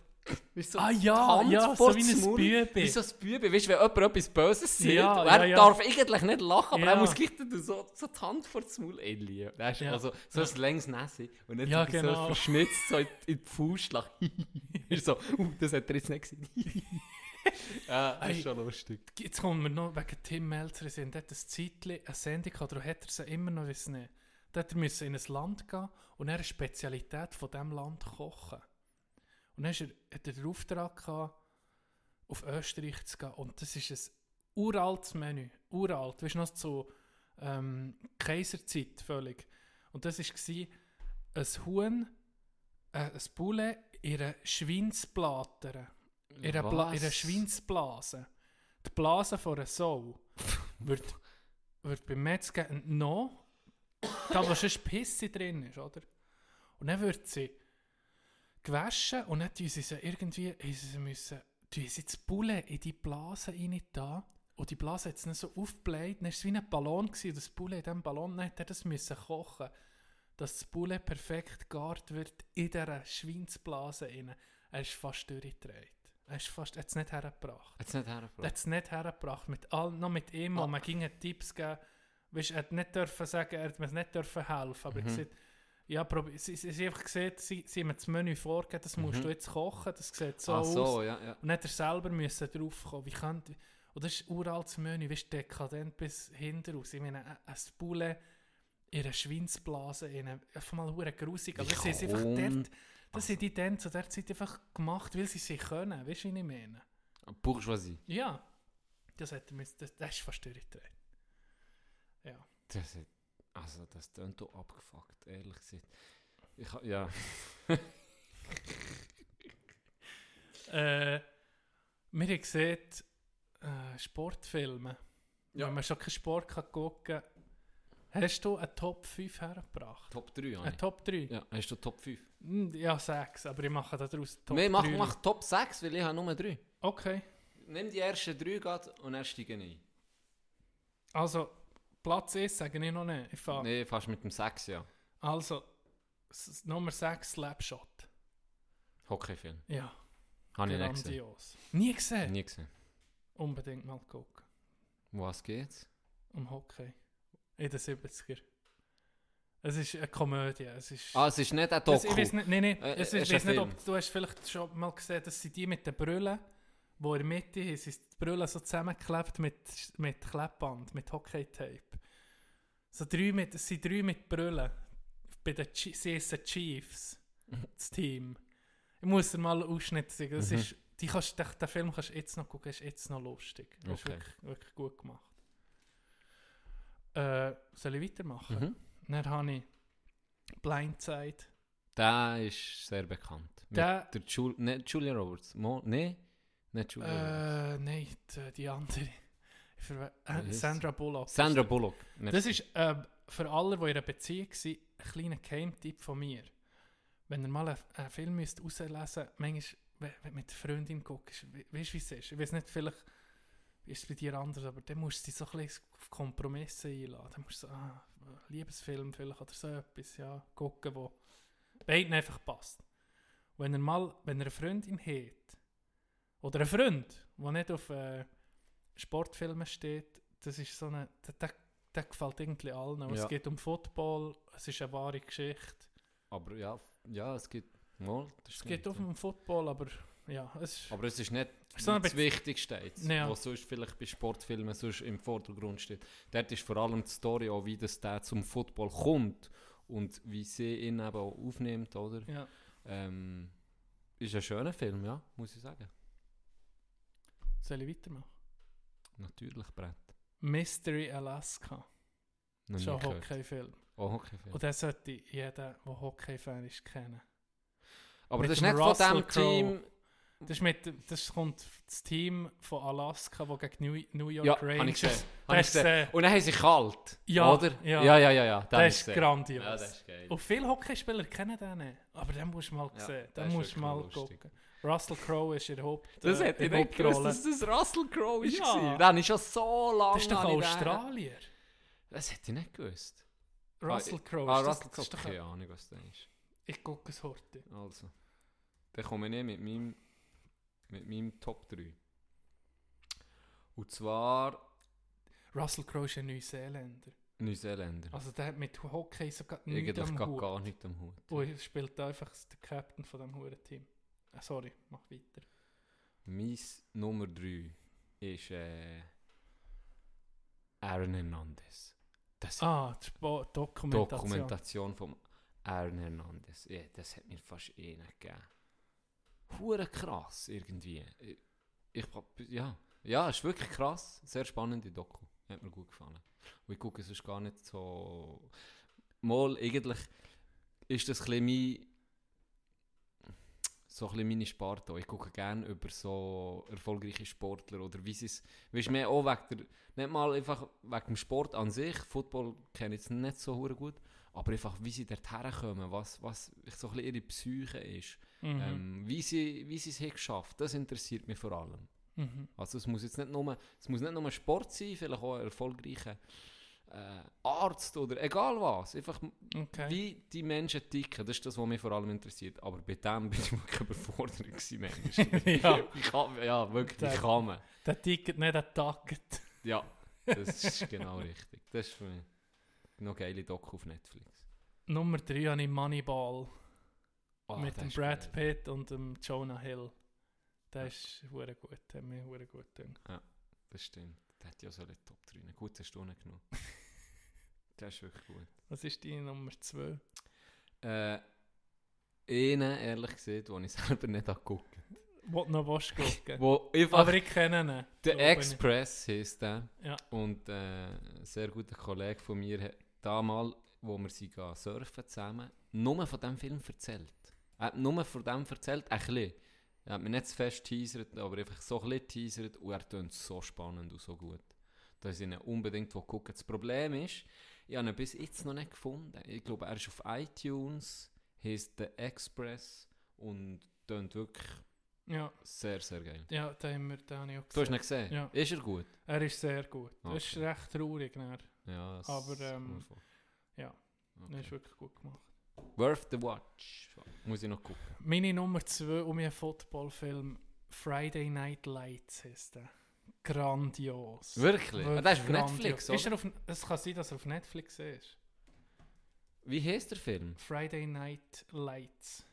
Weißt, so
Ah, ja, ja, so wie
das
ein. Bübi.
Wie so ein Bübi. Weißt du, wenn jemand etwas Böses sieht,
Ja,
er
ja, ja.
darf eigentlich nicht lachen, aber er muss gleich so, so die Hand vor das Maul. Der ist
Ja.
also so ein längs Nässe. Und er
genau.
so verschnitzt so in, in die Faust lachen. ist so, uh, das hat er jetzt nicht gesehen. ja, das ist schon lustig.
Jetzt kommen wir noch wegen Tim Melzer. Sie haben dort ein Zeitchen eine Sendung gehabt, hat er sie immer noch wissen nicht. Er müssen in ein Land gehen und er eine Spezialität von diesem Land kochen. Und dann ist hat er den Auftrag gehabt, auf Österreich zu gehen. Und das ist ein uraltes Menü. Uralt. Weißt du noch so ähm, Kaiserzeit völlig. Und das war ein Huhn, äh, ein Poulet in einer Schweinsplatte. In einer, Bla in einer? Schweinsblase. Die Blase von einer Sau wird, wird beim Metzger entnommen, da wo sonst Pisse drin ist, oder? Und dann wird sie gewaschen und dann tun sie sie irgendwie, haben sie müssen, sie das Bulle in die Blase rein da und die Blase hat es dann so aufgebläht, dann war es wie ein Ballon gewesen, und das Bulle in diesem Ballon, dann hat er das müssen kochen. dass das Bulle perfekt gegart wird in dieser Schweinsblase rein. Er ist fast durchgedreht. Er ist fast, er hat es nicht hergebracht.
Hat's nicht
Er
hergebracht?
hat es nicht hergebracht. Mit all, noch mit ihm,
Ah.
man ging Tipps geben. Weißt, er hat nicht dürfen sagen, er hat mir nicht dürfen helfen. Aber
Mhm.
gesagt, ja, probi- sie, sie, sie haben einfach gesehen, sie, sie haben mir das Menü vorgegeben, das musst
Mhm.
du jetzt kochen, das sieht so
Ach
aus.
so, ja, ja.
Und nicht er selber müssen draufkommen. Wie könnte, und das ist ein uraltes Menü, weißt du, dekadent bis hinten raus. Ich meine, ein- ein Bulle in einer Schweinsblase, in einer, einfach mal hure grusig. Aber
Wie
das haben sie einfach dort, das haben die dann zu der Zeit einfach gemacht, weil sie sie können. Weißt du, was ich meine?
Bourgeoisie.
Ja. Das hat er das, das ist fast durchgedreht. Ja.
Das hat, also das klingt doch abgefuckt, ehrlich gesagt. Ich, ha- ja.
Äh, wir haben gesehen, äh, Sportfilme.
Ja.
Wenn man schon keinen Sport kann gucken kann. Hast du eine Top 5 hergebracht?
Top 3, ja.
Eine Top 3?
Ja, hast du Top 5?
Hm, Ja, 6, aber ich mache daraus Top
Nee, mach,
3.
mach Top 6, weil ich habe nur 3.
Okay.
Nimm die ersten 3 grad und dann steige ein.
Also, Platz 1 sage ich noch nicht. Ich fahre.
Nee, fast mit dem 6, ja.
Also, s- Nummer 6, Slapshot.
Hockeyfilm.
Ja.
Habe ich nicht gesehen.
Nie gesehen?
Nie gesehen.
Unbedingt mal gucken.
Um was geht's?
Um Hockey. In den 70er. Es ist eine Komödie. Es ist
Ah, es ist nicht ein
Es-
Doku.
Ich weiß nicht, nee, nee,
Äh,
es ist,
ist
weiß nicht, ob du hast vielleicht schon mal gesehen, dass sie die mit den Brüllen, wo in der Mitte ist, sind die Brüllen so zusammengeklebt mit, mit Klebband, mit Hockey-Tape. So drei mit, es sind drei mit Brüllen. Bei den sie heissen Chiefs, das Team. Ich muss dir mal einen Ausschnitt sagen. Das
Mhm.
ist, die kannst, den, den Film kannst du jetzt noch gucken, ist jetzt noch lustig. Das ist wirklich, wirklich gut gemacht. Äh, soll ich weitermachen?
Mhm.
Dann habe ich Blindside.
Der ist sehr bekannt. Mit
Der-
der Jul nicht Julia Roberts. Mo nee, nicht Julia Roberts.
Äh, nein, die, die andere.
Wie
äh, Sandra Bullock.
Sandra Bullock. Nicht-
Das ist äh, für alle, die in einer Beziehung sind, ein kleiner Geheimtipp von mir. Wenn ihr mal einen, einen Film müsst rauslesen müsst, manchmal, mit der Freundin guckst, we- weißt du, wie es ist? Ich weiß nicht, vielleicht ist es bei dir anders, aber dann musst du dich so ein bisschen auf Kompromisse einladen. Dann musst du so, ah, Liebesfilm vielleicht oder so etwas, ja, gucken, wo beiden einfach passt. Wenn ihr mal, wenn ihr eine Freundin habt, oder einen Freund, der nicht auf äh, Sportfilme steht, das ist so eine, der, der, der gefällt irgendwie allen.
Ja.
Es geht um Football, es ist eine wahre Geschichte.
Aber ja, ja, es gibt. Mal,
Es geht auch um Football, aber ja, es ist...
Aber es ist nicht
So ein
das Wichtigste jetzt,
Ja.
was sonst vielleicht bei Sportfilmen sonst im Vordergrund steht. Dort ist vor allem die Story auch, wie das der zum Football kommt und wie sie ihn eben auch aufnimmt, oder?
Ja.
Ähm, ist ein schöner Film, ja, muss ich sagen.
Soll ich weitermachen?
Natürlich Brett.
Mystery Alaska. Schon
nie
ein. Hockeyfilm.
Oh, Hockeyfilm.
Und den sollte jeder, der Hockey-Fan ist, kennen.
Aber
Mit
das ist nicht von
Russell
dem Team-
Das, ist mit, das kommt das Team von Alaska, das gegen New, New York
Ja,
Rangers... Das
Habe ich
ist,
gesehen.
äh,
Und dann haben sie kalt,
Ja,
oder?
Ja,
Ja, ja, ja, ja,
Das ist grandios.
Ja, das ist geil.
Und viele Hockeyspieler kennen den nicht. Aber den musst du mal
Ja,
sehen. Den
ist
musst du mal
lustig.
gucken. Russell Crowe ist in der Haupt
Das
äh,
hätte ich
in
nicht gewusst, dass das Russell Crowe ist.
Ja.
habe ich schon so lange...
Das ist doch
ich den-
Australier.
Das hätte ich nicht gewusst.
Russell
Ah,
Crowe.
Ah,
ist
Russell
ist
Crowe.
doch
Keine
ein-
Ahnung, was das ist.
Ich gucke es heute.
Also. Dann komme ich nicht mit meinem, mit meinem Top 3. Und zwar
Russell Crowe ist ein Neuseeländer.
Neuseeländer.
Also der hat mit Hockey sogar nichts
Eigentlich
am Hut.
gar nicht am Hut.
Und er spielt einfach den Captain von diesem huren Team. Ah, sorry, mach weiter.
Mein Nummer 3 ist äh, Aaron Hernandez. Das
Ah, die Spo- Dokumentation.
Dokumentation von Aaron Hernandez. Ja, das hat mir fast eh nicht gegeben. Hure krass irgendwie. Ich, ich, ja, ja, ist wirklich krass. Sehr spannende Doku. Hat mir gut gefallen. Und ich gucke sonst gar nicht so. Mal eigentlich ist das ein bisschen mein, so ein bisschen meine Sparte. Ich gucke gerne über so erfolgreiche Sportler oder wie sie es. Weißt du, mehr auch wegen der, nicht mal einfach wegen dem Sport an sich. Football kenne ich jetzt nicht so gut. Aber einfach, wie sie dort herkommen, was, was so ein bisschen ihre Psyche ist.
Mhm.
Ähm, wie sie, wie sie es haben geschafft das interessiert mich vor allem.
Mhm.
Also es muss jetzt nicht nur, es muss nicht nur Sport sein, vielleicht auch ein erfolgreicher äh, Arzt oder egal was. Einfach
Okay.
wie die Menschen ticken, das ist das, was mich vor allem interessiert. Aber bei dem bin ich wirklich überfordert gewesen.
Ja.
Wie kann, ja, wirklich,
Der-
kann man?
Der Ticket, nicht der Tacket.
Ja, das ist genau richtig. Das ist für mich noch geile Doku auf Netflix.
Nummer 3 habe ich Moneyball.
Ah,
mit dem
ist
Brad
geil.
Pitt und dem Jonah Hill. Der ist hure gut, hat mir gut gedacht.
Das stimmt. Der hat ja so eine Top 3. Gut, hast du nicht genommen. der ist wirklich gut.
Was ist die Nummer 2?
Äh, einen, ehrlich gesagt, den ich selber nicht angeguckt
Wo du noch willst gucken.
Wo einfach
Aber ich kenne ihn.
Der. Express heisst der.
Ja.
Und äh, ein sehr guter Kollege von mir hat damals, wo wir sie surfen zusammen, nur von diesem Film erzählt. Er hat nur von dem erzählt, ein bisschen. Er hat mir nicht zu fest teasert, aber einfach so ein bisschen teasert und er tönt so spannend und so gut. Dass ich ihn unbedingt gucken Das Problem ist, ich habe ihn bis jetzt noch nicht gefunden. Ich glaube, er ist auf iTunes, heisst The Express und tönt wirklich
Ja.
sehr, sehr geil.
Ja, den, haben wir, den habe ich auch
Du hast ihn gesehen?
Ja.
Ist er gut?
Er ist sehr gut. Das ist
Okay.
recht traurig. Dann.
Ja, das
Aber ähm, ja,
Okay.
das ist wirklich gut gemacht.
Worth the watch. Muss ich noch gucken.
Meine Nummer 2 um einen Footballfilm Friday Night Lights heisst der. Grandios.
Wirklich? Ah, der ist auf
grandios.
Netflix,
Ist
oder?
er auf, es kann sein, dass er auf Netflix ist.
Wie heißt der Film?
Friday Night Lights.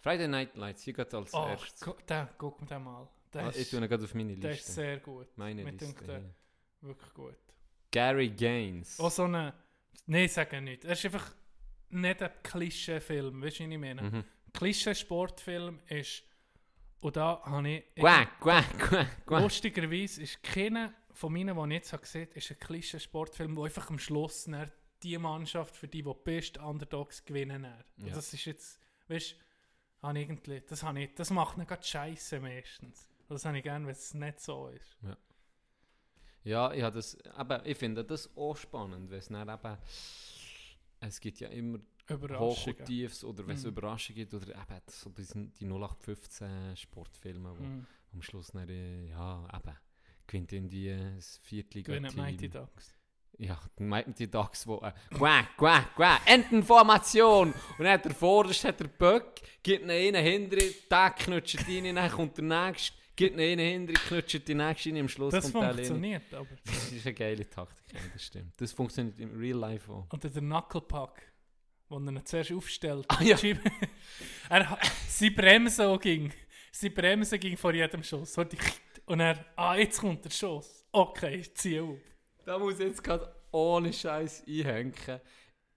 Friday Night Lights. Hier geht als
Oh,
erstes.
gu- den, guck mir den mal. Der
Ah,
ist,
ich tue ihn gerade auf meine
der
Liste.
ist sehr gut.
Meine
Mir
Liste.
der
hier.
Wirklich gut.
Gary Gaines.
Auch so eine... Nein, sage nicht. Er ist einfach nicht ein Klischee-Film. Weißt du, was ich meine?
Mhm.
Klischee-Sportfilm ist... Und da habe ich...
Quack, quack, quack, quack.
Lustigerweise ist keiner von meinen, die ich jetzt habe gesehen habe, ist ein Klischee-Sportfilm, wo einfach am Schluss die Mannschaft, für die du bist, die Underdogs gewinnen.
Ja.
Das ist jetzt... Weißt du, ich irgendwie... Das, habe ich, das macht nicht gerade scheiße meistens. Das habe ich gerne, wenn es nicht so ist.
Ja, ich, habe das, aber ich finde das auch spannend, weil es dann eben, es gibt ja immer Hoch- und Tiefs oder wenn es
Mhm.
Überraschungen gibt oder eben so die, die 0815 Sportfilme, wo
Mhm.
am Schluss dann, äh, ja, eben, gewinnt irgendwie ein
die Mighty
Viertliga-Team.
Ducks.
Ja, die Mighty Ducks, wo, äh, quack, quack, quack, Entenformation! Und dann hat der Vorderste, hat der Böck, gibt ihn einen hinter, der knutscht rein, dann kommt der Nächste, gibt ihn einen hinter, knutscht die Nächste rein, am Schluss
Das
kommt der rein.
funktioniert aber.
Das ist eine geile Taktik, ja, das stimmt. Das funktioniert im Real Life auch.
Oder der Knucklepack, wo er ihn zuerst aufstellt.
Ah, ja.
Er, ha- seine Bremse auch ging. Seine Bremse ging vor jedem Schuss. Und er, ah, jetzt kommt der Schuss. Okay, ich ziehe auf.
Da muss ich jetzt gerade ohne Scheiß einhängen.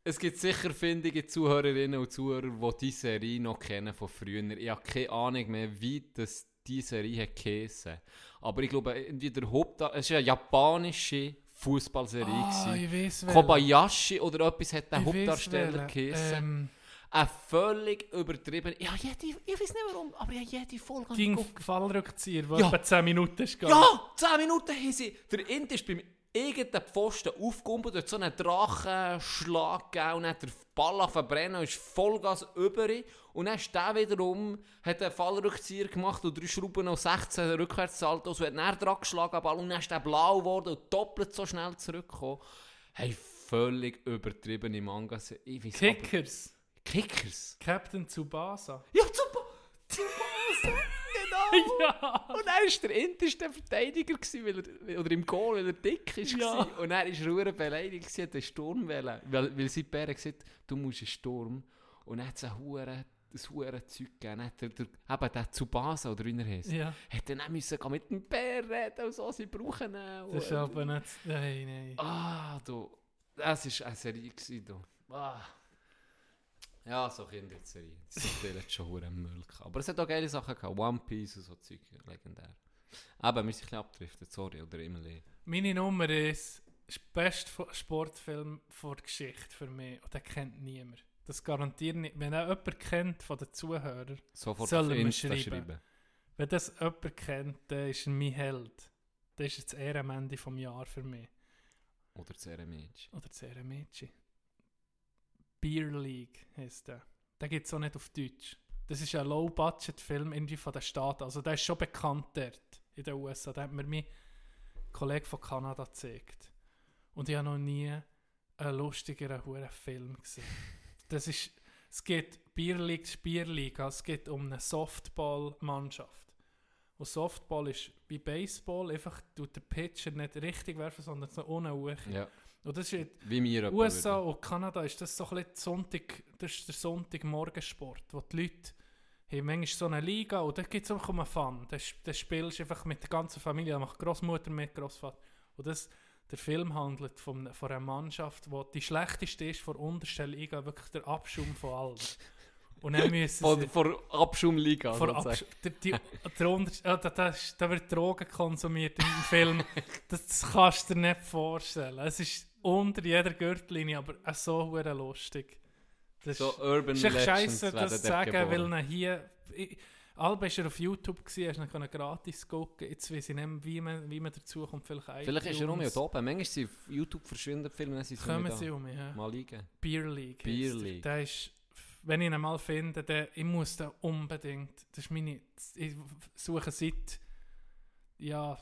Es gibt sicher findige Zuhörerinnen und Zuhörer, die diese Serie noch kennen von früher. Ich habe keine Ahnung mehr, wie das diese Serie hat geheissen. Aber ich glaube, irgendwie der Hauptdarsteller, es war eine japanische Fußballserie.
Ah,
gewesen. Kobayashi oder etwas hat der
Ich
Hauptdarsteller geheissen.
Ähm,
Ein völlig übertrieben. Ja, jede, ich weiß nicht warum, aber ich habe jede Folge
ging. Fallrückzieher, wo
Ja.
etwa 10 Minuten ist gegangen.
Ja, 10 Minuten haben sie. Der Int ist beim irgendeinen Pfosten aufgegumpelt, hat so einen Drachenschlag gegeben und hat der Ball verbrennen und ist Vollgas über. Und dann ist der wiederum, hat einen Fallrückzieher gemacht und drei Schrauben auf 16 Rückwärtssaltos und hat dann dran geschlagen Ball und dann ist der blau geworden und doppelt so schnell zurückgekommen. Hey, völlig übertriebene Mangas. Ich weiss aber-
Kickers.
Kickers?
Captain Tsubasa.
Ja, Tsubasa! Tsubasa!
Ja.
Und er war der inteste Verteidiger, gewesen, weil er, oder im Goal, weil er dick ist.
Ja.
Und er war verdammt beleidigt, gewesen, hat einen Sturm wollen. Weil, weil sein Bär gesagt du musst einen Sturm. Und dann hat es ein hure das hure Zeug gegeben. Hat er, der, eben der Tsubasa, oder wie er heisst,
Ja.
hat dann auch müssen mit dem Bär reden und so, sie brauchen ihn.
Das ist aber nicht... Nein, nein.
Ah, du. Das war eine Serie, gewesen, du. Ah. Ja, so Kinderserie. Die sind jetzt schon hure Müll. gehabt. Aber es hat auch geile Sachen gehabt. One Piece und so Zeug. Legendär. Aber wir sind ein bisschen abgedriftet, sorry. Oder immer leer.
Meine Nummer ist der beste Sportfilm vor der Geschichte für mich. Und den kennt niemand. Das garantiert nicht. Wenn er jemand kennt von den Zuhörern,
Sofort
soll
auf
er mir
Insta
schreiben.
schreiben.
Wenn das jemand kennt, dann ist er mein Held. Das ist das Ehrenmende vom Jahr für mich.
Oder Ceremitsch.
Oder das Ehrenmädchen. Beer League heisst der. Den gibt es auch nicht auf Deutsch. Das ist ein Low-Budget-Film irgendwie von den Staaten. Also der ist schon bekannt dort in den USA. Da hat mir mein Kollege von Kanada gezeigt. Und ich habe noch nie ein lustigerer hure Film gewesen. Das ist, es geht Bier League, Bier League, also es geht um eine Softball-Mannschaft. Und Softball ist wie Baseball, einfach tut der Pitcher nicht richtig werfen, sondern so ohne Uhr.
Ja.
Und das ist
Wie wir
USA
würden.
und Kanada ist das so ein bisschen Sonntag, das ist der Sonntagmorgensport, wo die Leute haben manchmal so eine Liga und da gibt es einfach um einen Fun. Da, spielst du einfach mit der ganzen Familie, da macht Großmutter mit, Großvater. Und das, der Film handelt von, von einer Mannschaft, die die schlechteste ist von der untersten Liga, wirklich der Abschaum von allem. Und dann müssen sie...
von Abschumliga.
Vor. Absch der, die, der ah, da, da wird Drogen konsumiert im Film. Das, das kannst du dir nicht vorstellen. Es ist unter jeder Gürtellinie, aber auch so hure lustig. Das
So
ist,
Urban
ist echt
werden
das zu sagen,
geboren.
weil hier... Alba war er auf YouTube, gewesen, hast du ihn gratis gucken. Jetzt weiß ich nicht wie man, wie man dazu kommt. Vielleicht,
Vielleicht ist er um da oben. Manchmal sind YouTube verschwunden, Filme, dann sind sie
Kommen sie um, ja.
Mal liegen.
Beer League.
Beer
er.
League.
Der ist, wenn ich ihn mal finde, der, ich muss den unbedingt. Das ist meine. Ich suche seit ja,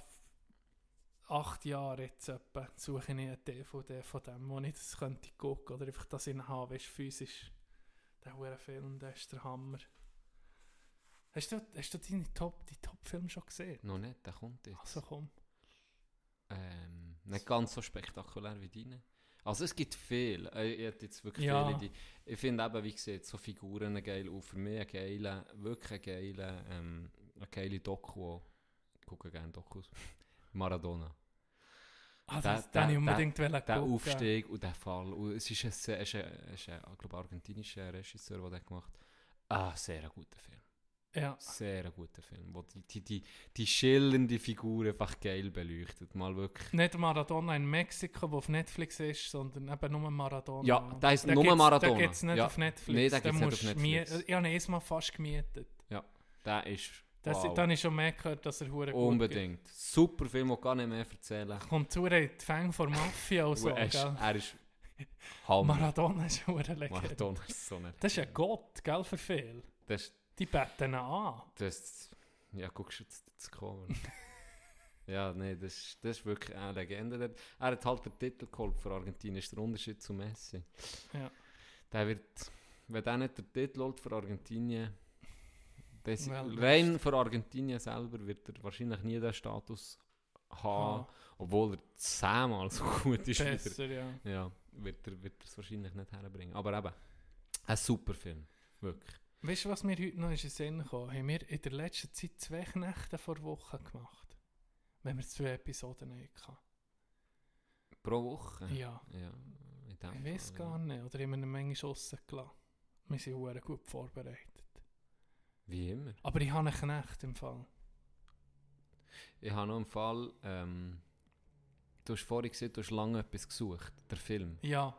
acht Jahren jetzt etwa, suche ich eine DVD von dem, wo ich das könnte gucken oder einfach das in habe, weißt, physisch. Der hure Film, der ist der Hammer. Hast du, hast du deine Top, die Top-Filme schon gesehen?
Noch nicht, der kommt jetzt.
Also komm.
Ähm, nicht ganz so spektakulär wie deine. Also es gibt viel. Äh, Ich hätte jetzt wirklich
Ja.
viele, die, ich finde eben, wie gesagt, so Figuren geil und für mich ein geiler, wirklich ein geiler, ähm, eine geile Doku. Ich gucke gerne Dokus. Maradona.
Ah, das- den ich unbedingt
der, der. Aufstieg und der Fall. Und es ist ein, es ein, es ein, ich glaube, argentinischer Regisseur, der das gemacht hat. Ah, sehr ein guter Film.
Ja.
Sehr ein guter Film, wo die, die, die, die schillernde Figur einfach geil beleuchtet. Mal wirklich.
Nicht Maradona in Mexiko, wo auf Netflix ist, sondern eben nur Maradona.
Ja, da ist nur Maradona.
Den gibt es nicht
Ja.
auf Netflix.
Nee, den
Den
gibt's nicht auf Netflix.
Ich habe ihn erstmal fast gemietet.
Ja, der ist.
Das,
wow.
Dann habe ich schon mehr gehört, dass er hure gut
Unbedingt. Super Film, den gar nicht mehr erzählen.
Kommt zu in die Fänge von Mafia und so,
er, ist, er ist Hammer.
Maradona ist hure Legende.
Maradona ist so nicht.
Das ist ein Gott, gell, für viel.
Das,
Die beten ihn an.
das, ja, guckst du jetzt das Cover. ja, nee, das, das ist wirklich eine Legende. Er hat halt den Titel geholt für Argentinien. Ist der Unterschied zu Messi.
Ja.
Der wird, wenn der nicht den Titel holt für Argentinien, das, rein für Argentinien selber wird er wahrscheinlich nie den Status haben,
Ah.
obwohl er zehnmal so gut ist.
Besser, ja.
Ja, wird er, wird er es wahrscheinlich nicht herbringen. Aber eben, ein super Film. Wirklich.
Weißt du, was mir heute noch in den Sinn kam? Haben wir in der letzten Zeit zwei Nächte vor Woche gemacht. Wenn wir zwei Episoden hatten.
Pro Woche?
Ja.
ja
Ich weiß gar nicht. Oder haben wir ihn manchmal rausgelassen? Wir sind gut vorbereitet.
Wie immer.
Aber ich habe einen Knecht im Fall.
Ich habe noch einen Fall, ähm, du hast vorhin gesehen, du hast lange etwas gesucht, der Film.
Ja.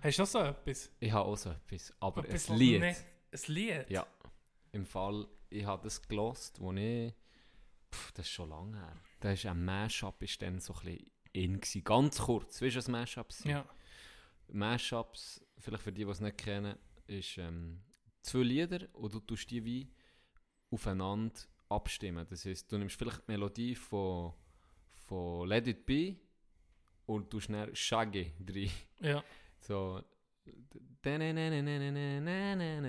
Hast du auch so etwas?
Ich habe auch so etwas, aber
Etwas,
ein Lied.
nicht- Ein Lied?
Ja. Im Fall, ich habe das gelost, wo ich, pff, das ist schon lange her, da ist ein Mashup, ist dann so ein bisschen in gewesen. ganz kurz, weißt du, was Mashups sind?
Ja.
Mashups, vielleicht für die, die es nicht kennen, ist ähm, zwei Lieder und du tust die wie aufeinander abstimmen. Das heißt, du nimmst vielleicht die Melodie von, von Let It Be und du schnell Shaggy drin.
Ja.
So.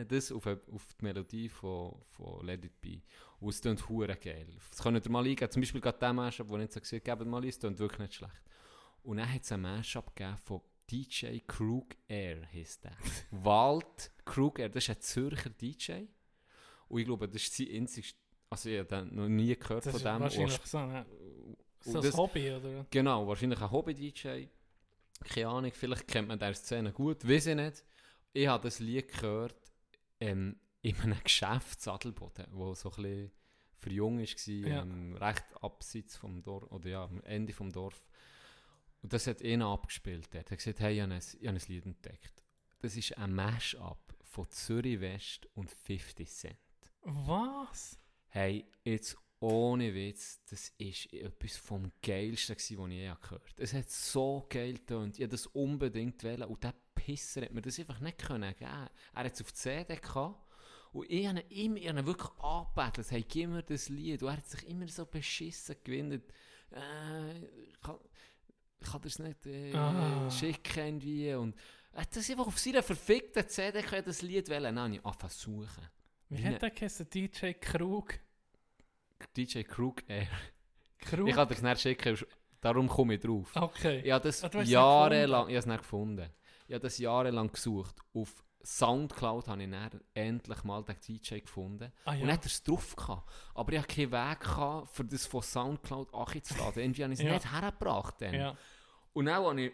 Das auf, auf die Melodie von, von Let It Be. Und es klingt hure geil. Das könnt ihr mal eingeben. Zum Beispiel gerade der Mashup, den ich jetzt so gesehen habe, gebt mal ein, es klingt wirklich nicht schlecht. Und dann hat es einen Mashup gegeben von DJ Krug Air, heisst der. Wald Krug Air, das ist ein Zürcher DJ. Und ich glaube, das ist sein einziges, also ich habe noch nie gehört
Das
von
ist
dem.
wahrscheinlich so ein- ein Hobby, oder?
Genau, wahrscheinlich ein Hobby-DJ. Keine Ahnung, vielleicht kennt man der Szene gut, weiß ich nicht. Ich habe das Lied gehört ähm, in einem Geschäft Sadelboden, wo so ein bisschen für jung war,
Ja.
ähm, recht abseits vom Dorf, oder ja, am Ende vom Dorf. Und das hat ihn abgespielt. Er hat gesagt, hey, ich habe ein, ich habe ein Lied entdeckt. Das ist ein Mash-up von Zürich West und 50 Cent.
Was?
Hey, jetzt ohne Witz, das ist etwas vom Geilsten, was ich je gehört habe. Es hat so geil getönt. Ich das unbedingt wählen. Und der Pisser hat mir das einfach nicht können geben. Er hat es auf die CD gehabt. Und ich habe ihn immer, ich habe ihn wirklich angebettelt. Hey, gib mir das Lied. Und er hat sich immer so beschissen gewinnt. Äh, kann- ich kann das nicht äh,
Ah.
schicken irgendwie. Und er hat das einfach auf seiner verfickten CD können das Lied wählen. Dann habe ich angefangen zu suchen.
Wie hat
ne-
der geheißen? DJ Krug?
DJ Krug Air.
Krug?
Ich kann das nicht schicken, darum komme ich drauf.
Okay.
Ich habe das
Ah,
jahrelang, ich habe es nicht gefunden. Ich habe das jahrelang gesucht. Auf Soundcloud habe ich dann endlich mal den DJ gefunden.
Ah, ja.
Und dann hat er es drauf gehabt. Aber ich hatte keinen Weg, gehabt, für das von Soundcloud anzuladen. Irgendwie habe ich es
Ja.
nicht hergebracht. Dann.
Ja.
Und dann habe ich,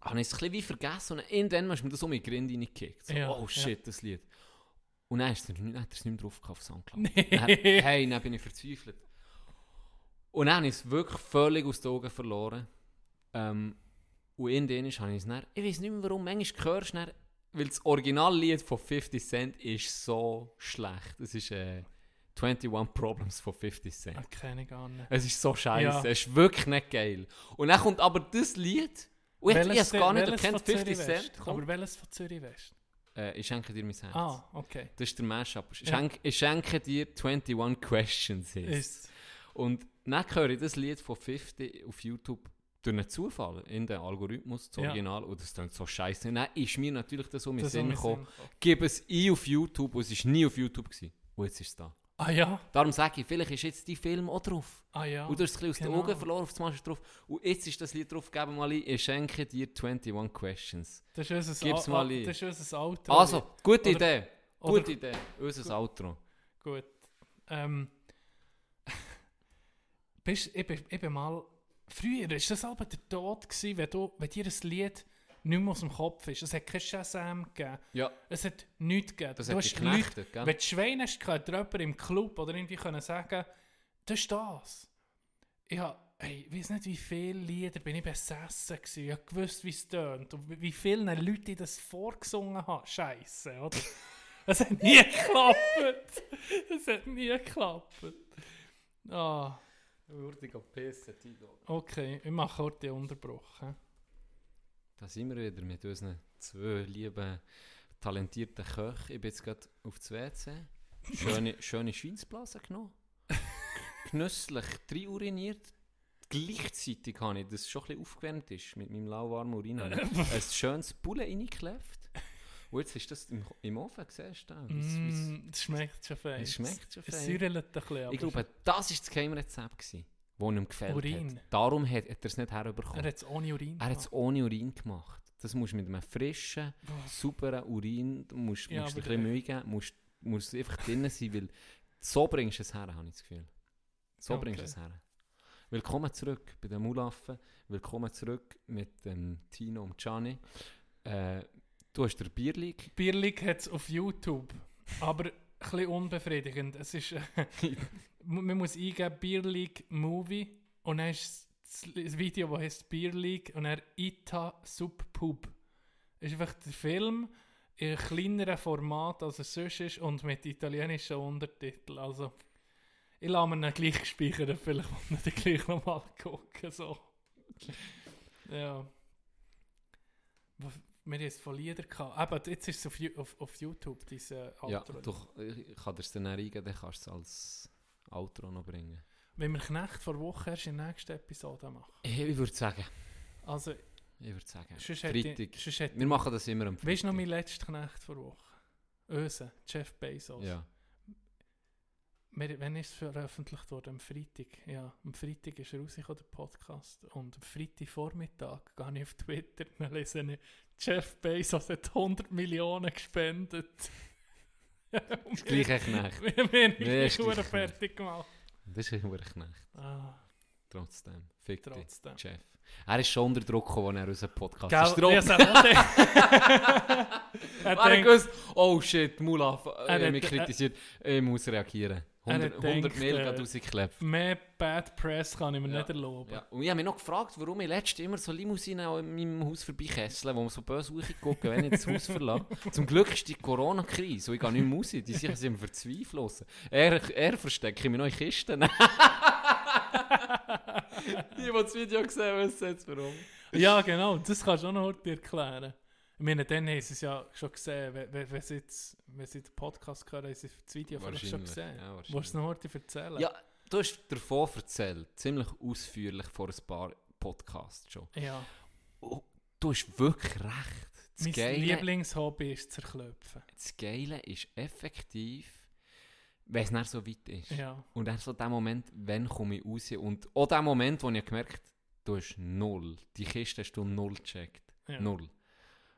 habe ich es ein bisschen wie vergessen. Und irgendwann ist mir das um die Grinde reingekickt. So,
Ja,
oh shit, das Lied. Und dann, hat er es nicht mehr drauf gehabt auf Soundcloud.
Nee.
Dann, hey, dann bin ich verzweifelt. Und dann habe ich es wirklich völlig aus den Augen verloren. Ähm, und in denen habe ich es dann, ich weiß nicht mehr warum, manchmal hörst du dann, weil das Originallied von 50 Cent ist so schlecht. Es ist äh, 21 Problems von 50 Cent.
Ah, kenne ich gar nicht.
Es ist so scheiße,
Ja.
es ist wirklich nicht geil. Und dann kommt aber das Lied, und ich, ich habe es gar nicht
welches
erkannt,
von
50
Zürich
Cent. Kommt.
Aber welches von Zürich West?
Äh, ich schenke dir mein Herz.
Ah, okay.
Das ist der Mashup. Ich,
Ja.
schenke, ich schenke dir 21 Questions.
Ist.
Und dann höre ich das Lied von 50 auf YouTube durch einen Zufall in den Algorithmus, das
Ja.
Original, und das klingt so scheiße. Dann ist mir natürlich das um den Sinn gekommen. Gib es ein auf YouTube, und es war nie auf YouTube. Gewesen. Und jetzt ist es da.
Ah ja?
Darum sage ich, vielleicht ist jetzt die Film auch drauf.
Ah ja.
Und du hast es ein bisschen aus
genau.
den Augen verloren, auf das ist drauf. Und jetzt ist das Lied drauf, geben mal ein, ich schenke dir 21 Questions.
Das ist unser,
Gib's mal
ah,
ein.
das ist unser Outro.
Also, gute
Oder-
Idee.
oder-
Gute Idee. Unser Outro.
Gut. Ähm, bist, ich, bin, ich bin mal. Früher war das aber der Tod, gewesen, wenn, du, wenn dir ein Lied nicht mehr aus dem Kopf ist. Es hat kein Shazam gegeben.
Ja.
Es hat nichts gegeben.
Das
du
hat
hast Leute-
gell?
Wenn du Schweine hast, hat jemand im Club oder irgendwie können sagen, das ist das. Ich habe, hey, ich weiß nicht, wie viele Lieder bin ich besessen gewesen. Ich habe gewusst, wie es tönt und wie- vielen Leuten ich das vorgesungen habe. Scheiße, oder? Es hat nie geklappt. Es hat nie geklappt. Ah,
Würdig pissen, Tigo.
okay, ich mache heute hä?
Da sind wir wieder mit unseren zwei lieben, talentierten Köchen. Ich bin jetzt gerade auf das WC. Schöne, schöne Schweinsblase genommen. Genüsslich drei uriniert. Gleichzeitig habe ich, das schon ein bisschen aufgewärmt ist, mit meinem lauwarmen Urin, habe ich ein schönes Bulle reingeklebt. Und jetzt ist das im, im Ofen, siehst du?
Mm, das schmeckt schon fein.
Es schmeckt schon
Es
fein.
säurelt ein bisschen.
Ich glaube, das war das Geheimrezept, gewesen, das ihm gefällt
Urin.
hat. Darum hat, hat er es nicht herbekommen.
Er hat es ohne Urin
Er hat es ohne Urin gemacht. Das musst du mit einem frischen,
Boah.
sauberen Urin, du musst,
Ja,
musst dir ein bisschen Mühe geben, musst, musst einfach drin sein, weil so bringst du es her, habe ich das Gefühl. So
Okay.
bringst du es her. Willkommen zurück bei den Mulaffen. Willkommen zurück mit dem Tino und Gianni. Äh, du hast der Bierlig.
Bierlig hat es auf YouTube, aber ein bisschen unbefriedigend. Es ist, äh, man muss eingeben Bierlig Movie und dann ist das Video, das heißt Bierlig und dann Ita Subpub. ist einfach der Film in einem kleineren Format, als es sonst ist und mit italienischen Untertiteln. Also, ich lasse mir ihn gleich speichern, vielleicht muss ich gleich nochmal gucken. So. Ja. Wir haben es von Liedern gehabt. Aber jetzt ist es auf, auf, auf YouTube, diese Outro.
Ja, doch, ich ich kann dir es dann eingeben, dann kannst du es als Outro noch bringen.
Wenn wir Knecht vor Woche erst in der nächsten Episode machen.
Ich, ich würde sagen,
Also,
ich würde sagen,
ich-
Freitag.
hätte
Wir
ich-
machen das immer am
Weißt du noch
Freitag.
mein letzter Knecht vor Woche? Öse, Jeff Bezos.
Ja.
Wir, wann ist es veröffentlicht worden? Am Freitag. Ja, am Freitag ist er rausgekommen, der Podcast. Und am Freitagvormittag gehe ich auf Twitter und lese ich, Jeff Bezos hat 100 Millionen gespendet.
Das gleiche Knecht.
Wir haben
Nee,
nicht
gleich
fertig gemacht.
Das ist ein Knecht.
Ah,
Trotzdem. Fick dich,
Trotzdem.
Chef. Er ist schon unter Druck gekommen, als er unseren Podcast
Gell,
ist drum.
ich. Er
hat gewusst, oh shit, Mulaf,
Er hat-
mich kritisiert. Ich muss reagieren.
Er
100,
hat
100
gedacht,
Mail
äh,
rausgeklebt.
Mehr Bad Press kann ich mir nicht erlauben.
Ja. Und ich habe mich noch gefragt, warum ich letztens immer so Limousinen an meinem Haus vorbeikesseln, wo man so böse gucken, wenn ich das Haus verlasse. Zum Glück ist die Corona-Krise und ich gehe nicht mehr raus. Die sind sind verzweifelt. Er, er verstecke ich mich noch in Kisten. die, die das Video gesehen haben, wissen jetzt warum.
Ja, genau, das kannst du auch noch heute erklären. Ich meine, dann haben sie es ja schon gesehen, wenn, wenn, wenn, sie, jetzt, wenn sie den Podcast hören, haben sie das Video vielleicht schon gesehen.
ja,
Willst du noch heute erzählen?
Ja, du hast davon erzählt, ziemlich ausführlich vor ein paar Podcast schon.
Ja.
Oh, du hast wirklich recht. Das
Mein
Geile,
Lieblingshobby ist zerklopfen.
das Geile ist effektiv, wenn es nicht so weit ist.
Ja.
Und dann so der Moment, wenn komme ich raus. Und auch der Moment, wo ich gemerkt du hast null. Die Kiste hast du null gecheckt.
Ja.
Null.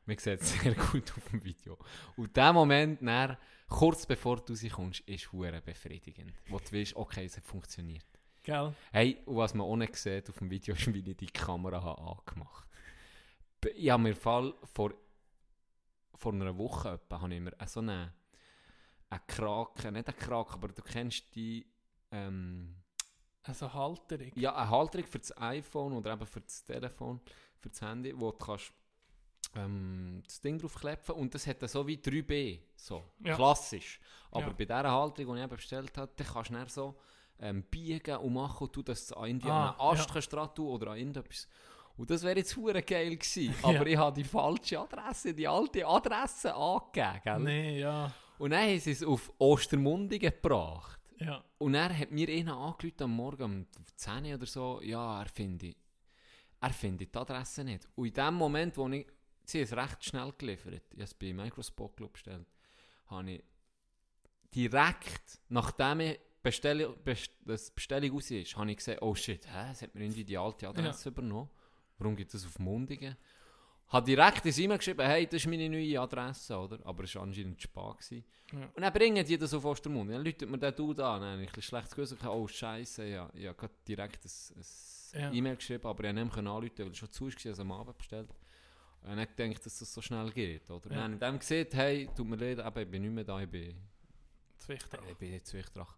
Man sieht es sehr gut auf dem Video. Und der Moment, dann, kurz bevor du rauskommst, ist hure befriedigend. Wo du weißt, okay, es hat funktioniert.
Gell?
Hey, und was man auch nicht sieht auf dem Video, ist, wie ich die Kamera habe angemacht habe. Ich habe mir Fall vor, vor einer Woche etwa, habe ich mir so eine, eine Krake, nicht eine Krake, aber du kennst die, ähm,
Also Halterung.
ja, eine Halterung für das iPhone oder eben für das Telefon, für das Handy, wo du kannst ähm, das Ding draufklepfen und das hat dann so wie 3B, so,
Ja.
klassisch. Aber
Ja.
bei dieser Halterung, die ich eben bestellt habe, dann kannst du dann so ähm, biegen und machen und du das an
Ah,
an einen Ast
ja.
tun oder an irgendetwas. Und das wäre jetzt hure geil gewesen, aber ich habe die falsche Adresse, die alte Adresse angegeben, gell?
Nee, ja.
Und dann haben sie es auf Ostermundigen gebracht.
Ja.
Und er hat mir einen angerufen am Morgen um 10 Uhr oder so, ja, er findet, er findet die Adresse nicht. Und in dem Moment, wo ich, sie haben es recht schnell geliefert, ich habe es bei Microspot Club bestellt, habe ich direkt, nachdem ich Bestellung, best, das Bestellung raus ist, habe ich gesehen, oh shit, hä, es hat mir irgendwie die alte Adresse übernommen. Warum gibt es auf Mundigen? Habe direkt ins E-Mail geschrieben, hey, das ist meine neue Adresse, oder? Aber es war anscheinend gewesen.
Ja.
Und dann bringen die das auf Ostermund. Dann läutet mir der Dude an. Dann habe ich ein schlechtes Gewissen. Oh, Scheiße, ja, ich habe direkt ein, ein
Ja.
E-Mail geschrieben, aber ich konnte nicht mehr anrufen, weil es schon zu war, also am Abend bestellt. Dann habe ich gedacht, dass das so schnell geht, oder?
Ja.
Dann habe ich dem gesehen, hey, tut mir leid, aber ich bin nicht mehr da, ich bin,
Zwichter.
ich bin Zwichtrach.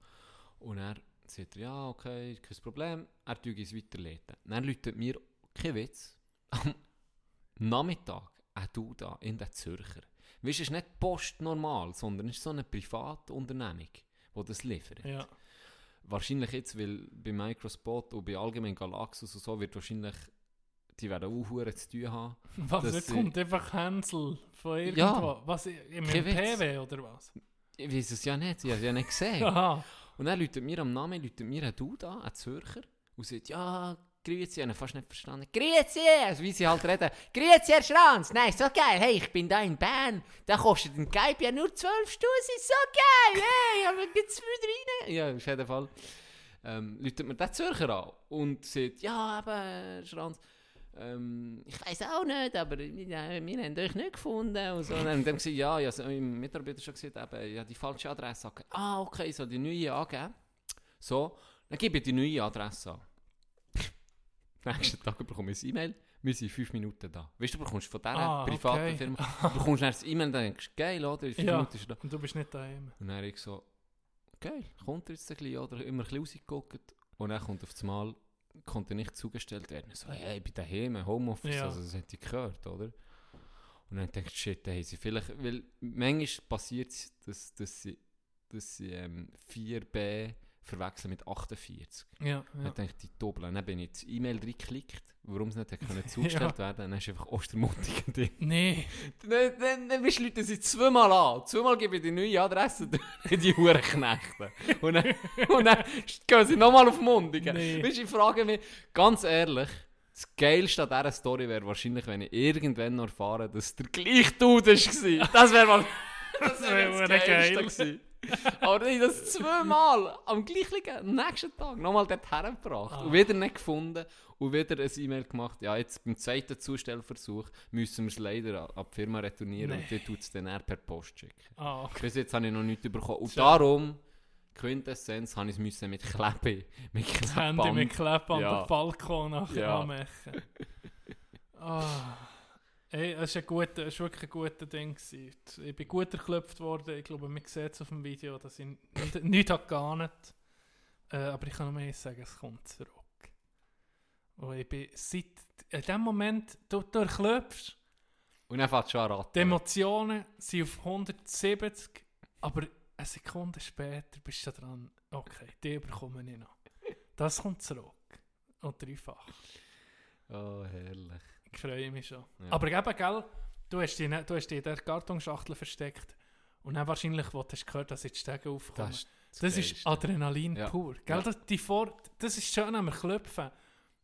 Und er sagt ja, okay, kein Problem, er tut es weiterleiten. Dann läutet mir, kein Witz, am Nachmittag ein Du da in der Zürcher. Weißt du, es ist nicht Post normal, sondern es ist so eine Privatunternehmung, die das liefert.
Ja.
Wahrscheinlich jetzt, weil bei Microspot und bei allgemein Galaxus und so wird wahrscheinlich, die werden auch Huren zu tun haben.
Was, jetzt
sie-
kommt einfach Hänsel von irgendwo.
Ja.
Was, im. PW oder was?
Ich weiß es ja nicht, ich habe es ja nicht gesehen. Und dann läutet mir am Namen läutet mir ein Dude an, ein Zürcher, und sagt, ja, grüezi, ich habe fast nicht verstanden. Grüezi, also wie sie halt reden. Grüezi, Herr Schranz, nein, so geil, hey, ich bin da in Bern, da kostet ein Geib ja nur 12 Stunden, so geil, hey, aber gibt's wieder rein? Ja, auf jeden Fall. Ähm, läutet mir der Zürcher an und sagt, ja, aber, Herr Schranz, ähm, ich weiß auch nicht, aber wir, wir haben euch nicht gefunden. Und, so. und dann haben gesagt, ja, ja, so, mein Mitarbeiter schon gesagt, eben, ja, die falsche Adresse angegeben. Ah, okay, so die neue angeben. So, dann gebe ich die neue Adresse an. Nächsten Tag bekomme ich ein E-Mail, wir sind in fünf Minuten da. Weißt du, du bekommst von dieser
Ah,
privaten
okay.
Firma, du bekommst dann das E-Mail und denkst geil, oder? Fünf
Ja.
Minuten ist da.
Und du bist nicht daheim.
Und dann habe ich so, geil, kommt er jetzt ein bisschen, oder? Immer ein bisschen rausgeguckt. Und dann kommt auf das Mal, konnte nicht zugestellt werden. So, hey, ich bin daheim, Homeoffice,
Ja.
also das hätte ich gehört, oder? Und dann denke ich, shit, da haben sie vielleicht, weil manchmal passiert es, dass, dass sie, dass sie ähm, 4b verwechseln mit 48.
Ja, ja.
Dann denke ich, die Doppel. Dann bin ich ins E-Mail reingeklickt, warum es nicht können zugestellt werden Dann hast du einfach Ostermundigen drin.
Nee.
Dann, dann, dann bist du Leute sie zweimal an. Zweimal gebe ich die neue Adresse durch die Hurenknechte. Und dann, und dann gehen sie nochmal auf Mundigen.
Nee.
Weißt ich frage mich, ganz ehrlich, das Geilste an dieser Story wäre wahrscheinlich, wenn ich irgendwann noch erfahre, dass es der gleiche Dude war. Das wäre mal das
wär
wär das Geilste
geil.
Aber ich habe das zweimal am gleichen nächsten Tag nochmal dort hergebracht.
Ah.
Und wieder nicht gefunden. Und wieder ein E-Mail gemacht. Ja, jetzt beim zweiten Zustellversuch müssen wir es leider an, die Firma retournieren
Nee.
und die tut es dann eher per Post schicken.
Ah, okay.
Bis jetzt habe ich noch nichts bekommen. Und
Schön.
darum, Quintessenz, habe ich es müssen mit Klebe, mit
Das Handy mit Kleppen
Ja.
an den Balkon nachher
Ja.
anmachen. Ah. Ey, es ist, ein guter, es wirklich ein guter Ding. gewesen. Ich bin gut erklopft worden. Ich glaube, man sieht es auf dem Video, dass ich nicht, nichts habe geahnt äh, Aber ich kann noch mehr sagen, es kommt zurück. Und ich bin seit in dem Moment, du, du erklopfst,
Und dann fängt schon an
die Emotionen sind auf 170, aber eine Sekunde später bist du dran, okay, die bekomme ich noch. Das kommt zurück. Und dreifach.
Oh, herrlich.
Ich freue mich schon.
Ja.
Aber eben, gell, du hast die, du hast die in der Kartonschachtel versteckt und dann wahrscheinlich, wo du gehört, dass jetzt die Stege aufkommen.
Das ist
Das,
das
ist. Adrenalin
Ja.
pur. Gell? Das, die Vor das ist schön am Klopfen.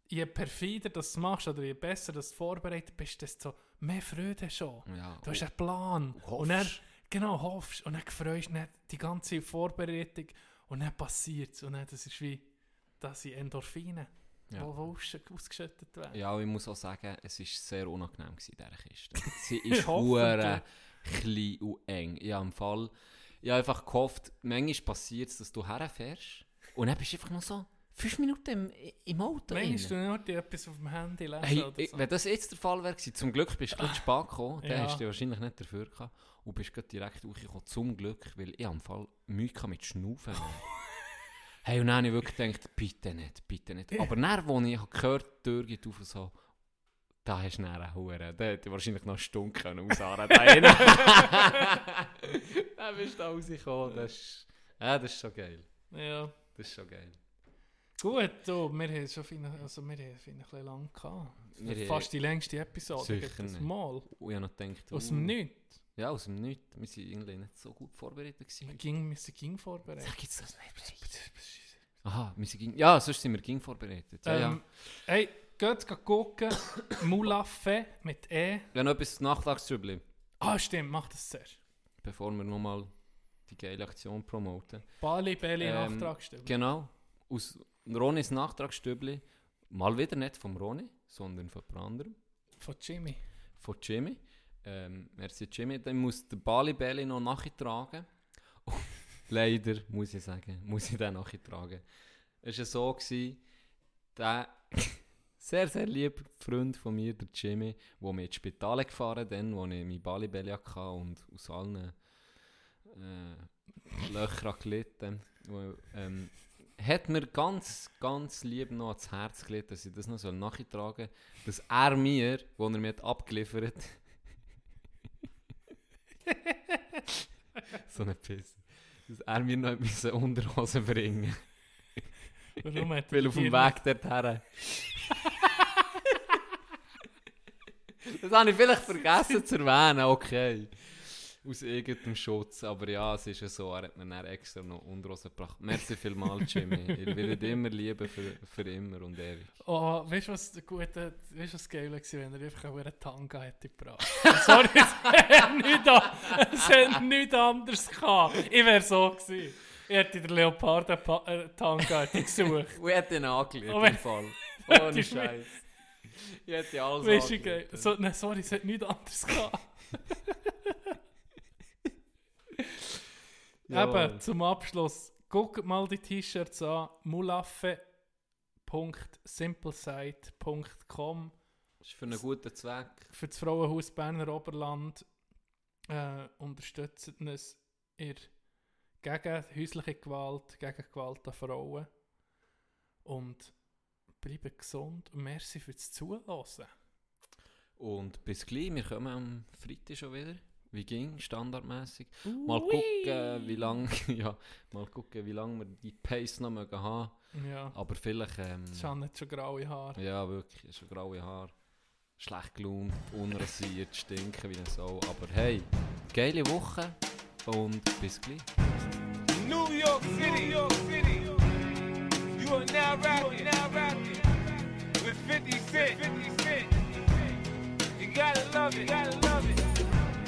je perfider das du machst oder je besser das du vorbereitet bist, desto mehr Freude schon.
Ja,
Du hast
oh.
einen Plan.
Hoffst.
Und dann, genau, hoffst. Und dann freust du dich die ganze Vorbereitung und dann passiert es. Und dann, das ist wie, das sind Endorphine,
Ja.
aus, ausgeschüttet werden.
Ja, ich muss auch sagen, es war sehr unangenehm in dieser Kiste. Sie ist hure klein und eng. Ich habe im Fall, ich habe einfach gehofft, manchmal passiert es, dass du herfährst und dann bist du einfach noch so fünf Minuten im, im Auto.
Meinst du
drin.
nicht die etwas auf dem Handy lesen
Hey,
oder so?
wenn das jetzt der Fall wäre, zum Glück bist du gleich spät gekommen, dann
Ja.
hast du wahrscheinlich nicht dafür gehabt und bist direkt hochgekommen, zum Glück, weil ich am Fall Mühe mit Schnaufen. hey, und dann habe ich wirklich gedacht, bitte nicht, bitte nicht. Aber dann, als ich habe gehört die Tür geht auf und so, da hast du dann eine Hure, da hätte ich wahrscheinlich noch eine Stunde können ausharren können. Dann bist du da rausgekommen, das ist, ja, das ist schon geil.
Ja.
Das ist schon geil.
Gut, du, wir haben schon fein, also wir haben ein bisschen lang gehabt.
Wir haben-
Fast die längste Episode.
Sicher nicht.
Mal.
Und ich habe noch gedacht,
Aus
uh,
dem Nichts.
Ja, aus dem Nichts. Wir waren irgendwie nicht so gut vorbereitet. Gewesen.
Wir ging, wir sind ging vorbereitet.
Sag jetzt das nicht. Aha, wir sind ging, ja, sonst sind wir ging vorbereitet. Ja,
Ähm, Hey, geht gucken. Mulaffe mit E.
ja. ja, noch etwas Nachtragsübli,
Ah, stimmt, mach das zuerst.
bevor wir nochmal die geile Aktion promoten.
Bali, Belli,
Ähm,
Nachtragsstelle.
Genau, aus Ronis Nachtragsstübli, mal wieder nicht vom Roni, sondern von jemand anderem,
Von Jimmy.
von Jimmy. Ähm, merci Jimmy, dann muss der Bali Belli noch nachtragen. Leider, muss ich sagen, muss ich den nachtragen. Es war so, gewesen, der sehr, sehr liebe Freund von mir, der Jimmy, der mich ins Spital gefahren dann, wo ich mein Bali Belli hatte und aus allen äh, Löchern gelitten. Ähm, hat mir ganz, ganz lieb noch ans Herz gelegt, dass ich das noch nachtragen soll, dass er mir, wo er mir hat abgeliefert so eine Pisse, dass er mir noch eine Unterhose bringen
Warum hat
Weil auf dem Weg dorthin. das habe ich vielleicht vergessen zu erwähnen, okay. Aus irgendeinem Schutz. Aber ja, es ist ja so, er hat mir dann extra noch Unterhose gebracht. Merci vielmals, Jimmy. Ich will dich immer lieben für, für immer und ewig.
Oh, weißt du, was gute, weißt was geil war, wenn er einfach auch einen Tanga hätte gebracht? Sorry, es hat nichts, anderes gehabt. Ich wäre so gewesen. Ich hätte den Leoparden-Tanga gesucht.
Und ich hätte ihn angelegt, im Fall. Ohne Scheiß. Ich hätte alles
Weißt
angelegt.
So, nein, sorry, es hat nichts anderes gehabt.
Ja.
Eben, zum Abschluss. Guckt mal die T-Shirts an. mulaffe.simplesite.com
Das ist für einen guten Zweck.
Für das Frauenhaus Berner Oberland äh, unterstützt uns ihr gegen häusliche Gewalt, gegen Gewalt an Frauen. Und bleibt gesund und merci fürs Zuhören.
Und bis gleich, wir kommen am Freitag schon wieder. Wie ging standardmäßig? Mal gucken, wie lange ja, mal gucken, wie lange wir die Pace noch mögen haben.
Ja.
Aber vielleicht. Ähm,
haben nicht schon graue Haare.
Ja, wirklich, schon graue Haare. Schlecht gelaunt, unrasiert, stinken wie eine Sau. Aber hey, geile Woche und bis gleich.
New York City, New York City. You are now rapping, now rapping with 50 Cent. 50 Cent. You gotta love it, gotta love it.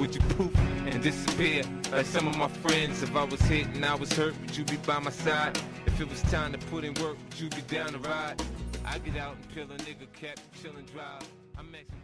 would you poof and disappear like some of my friends? If I was hit and I was hurt, would you be by my side? If it was time to put in work, would you be down to ride? I get out until a nigga kept chillin' drive. I'm questions.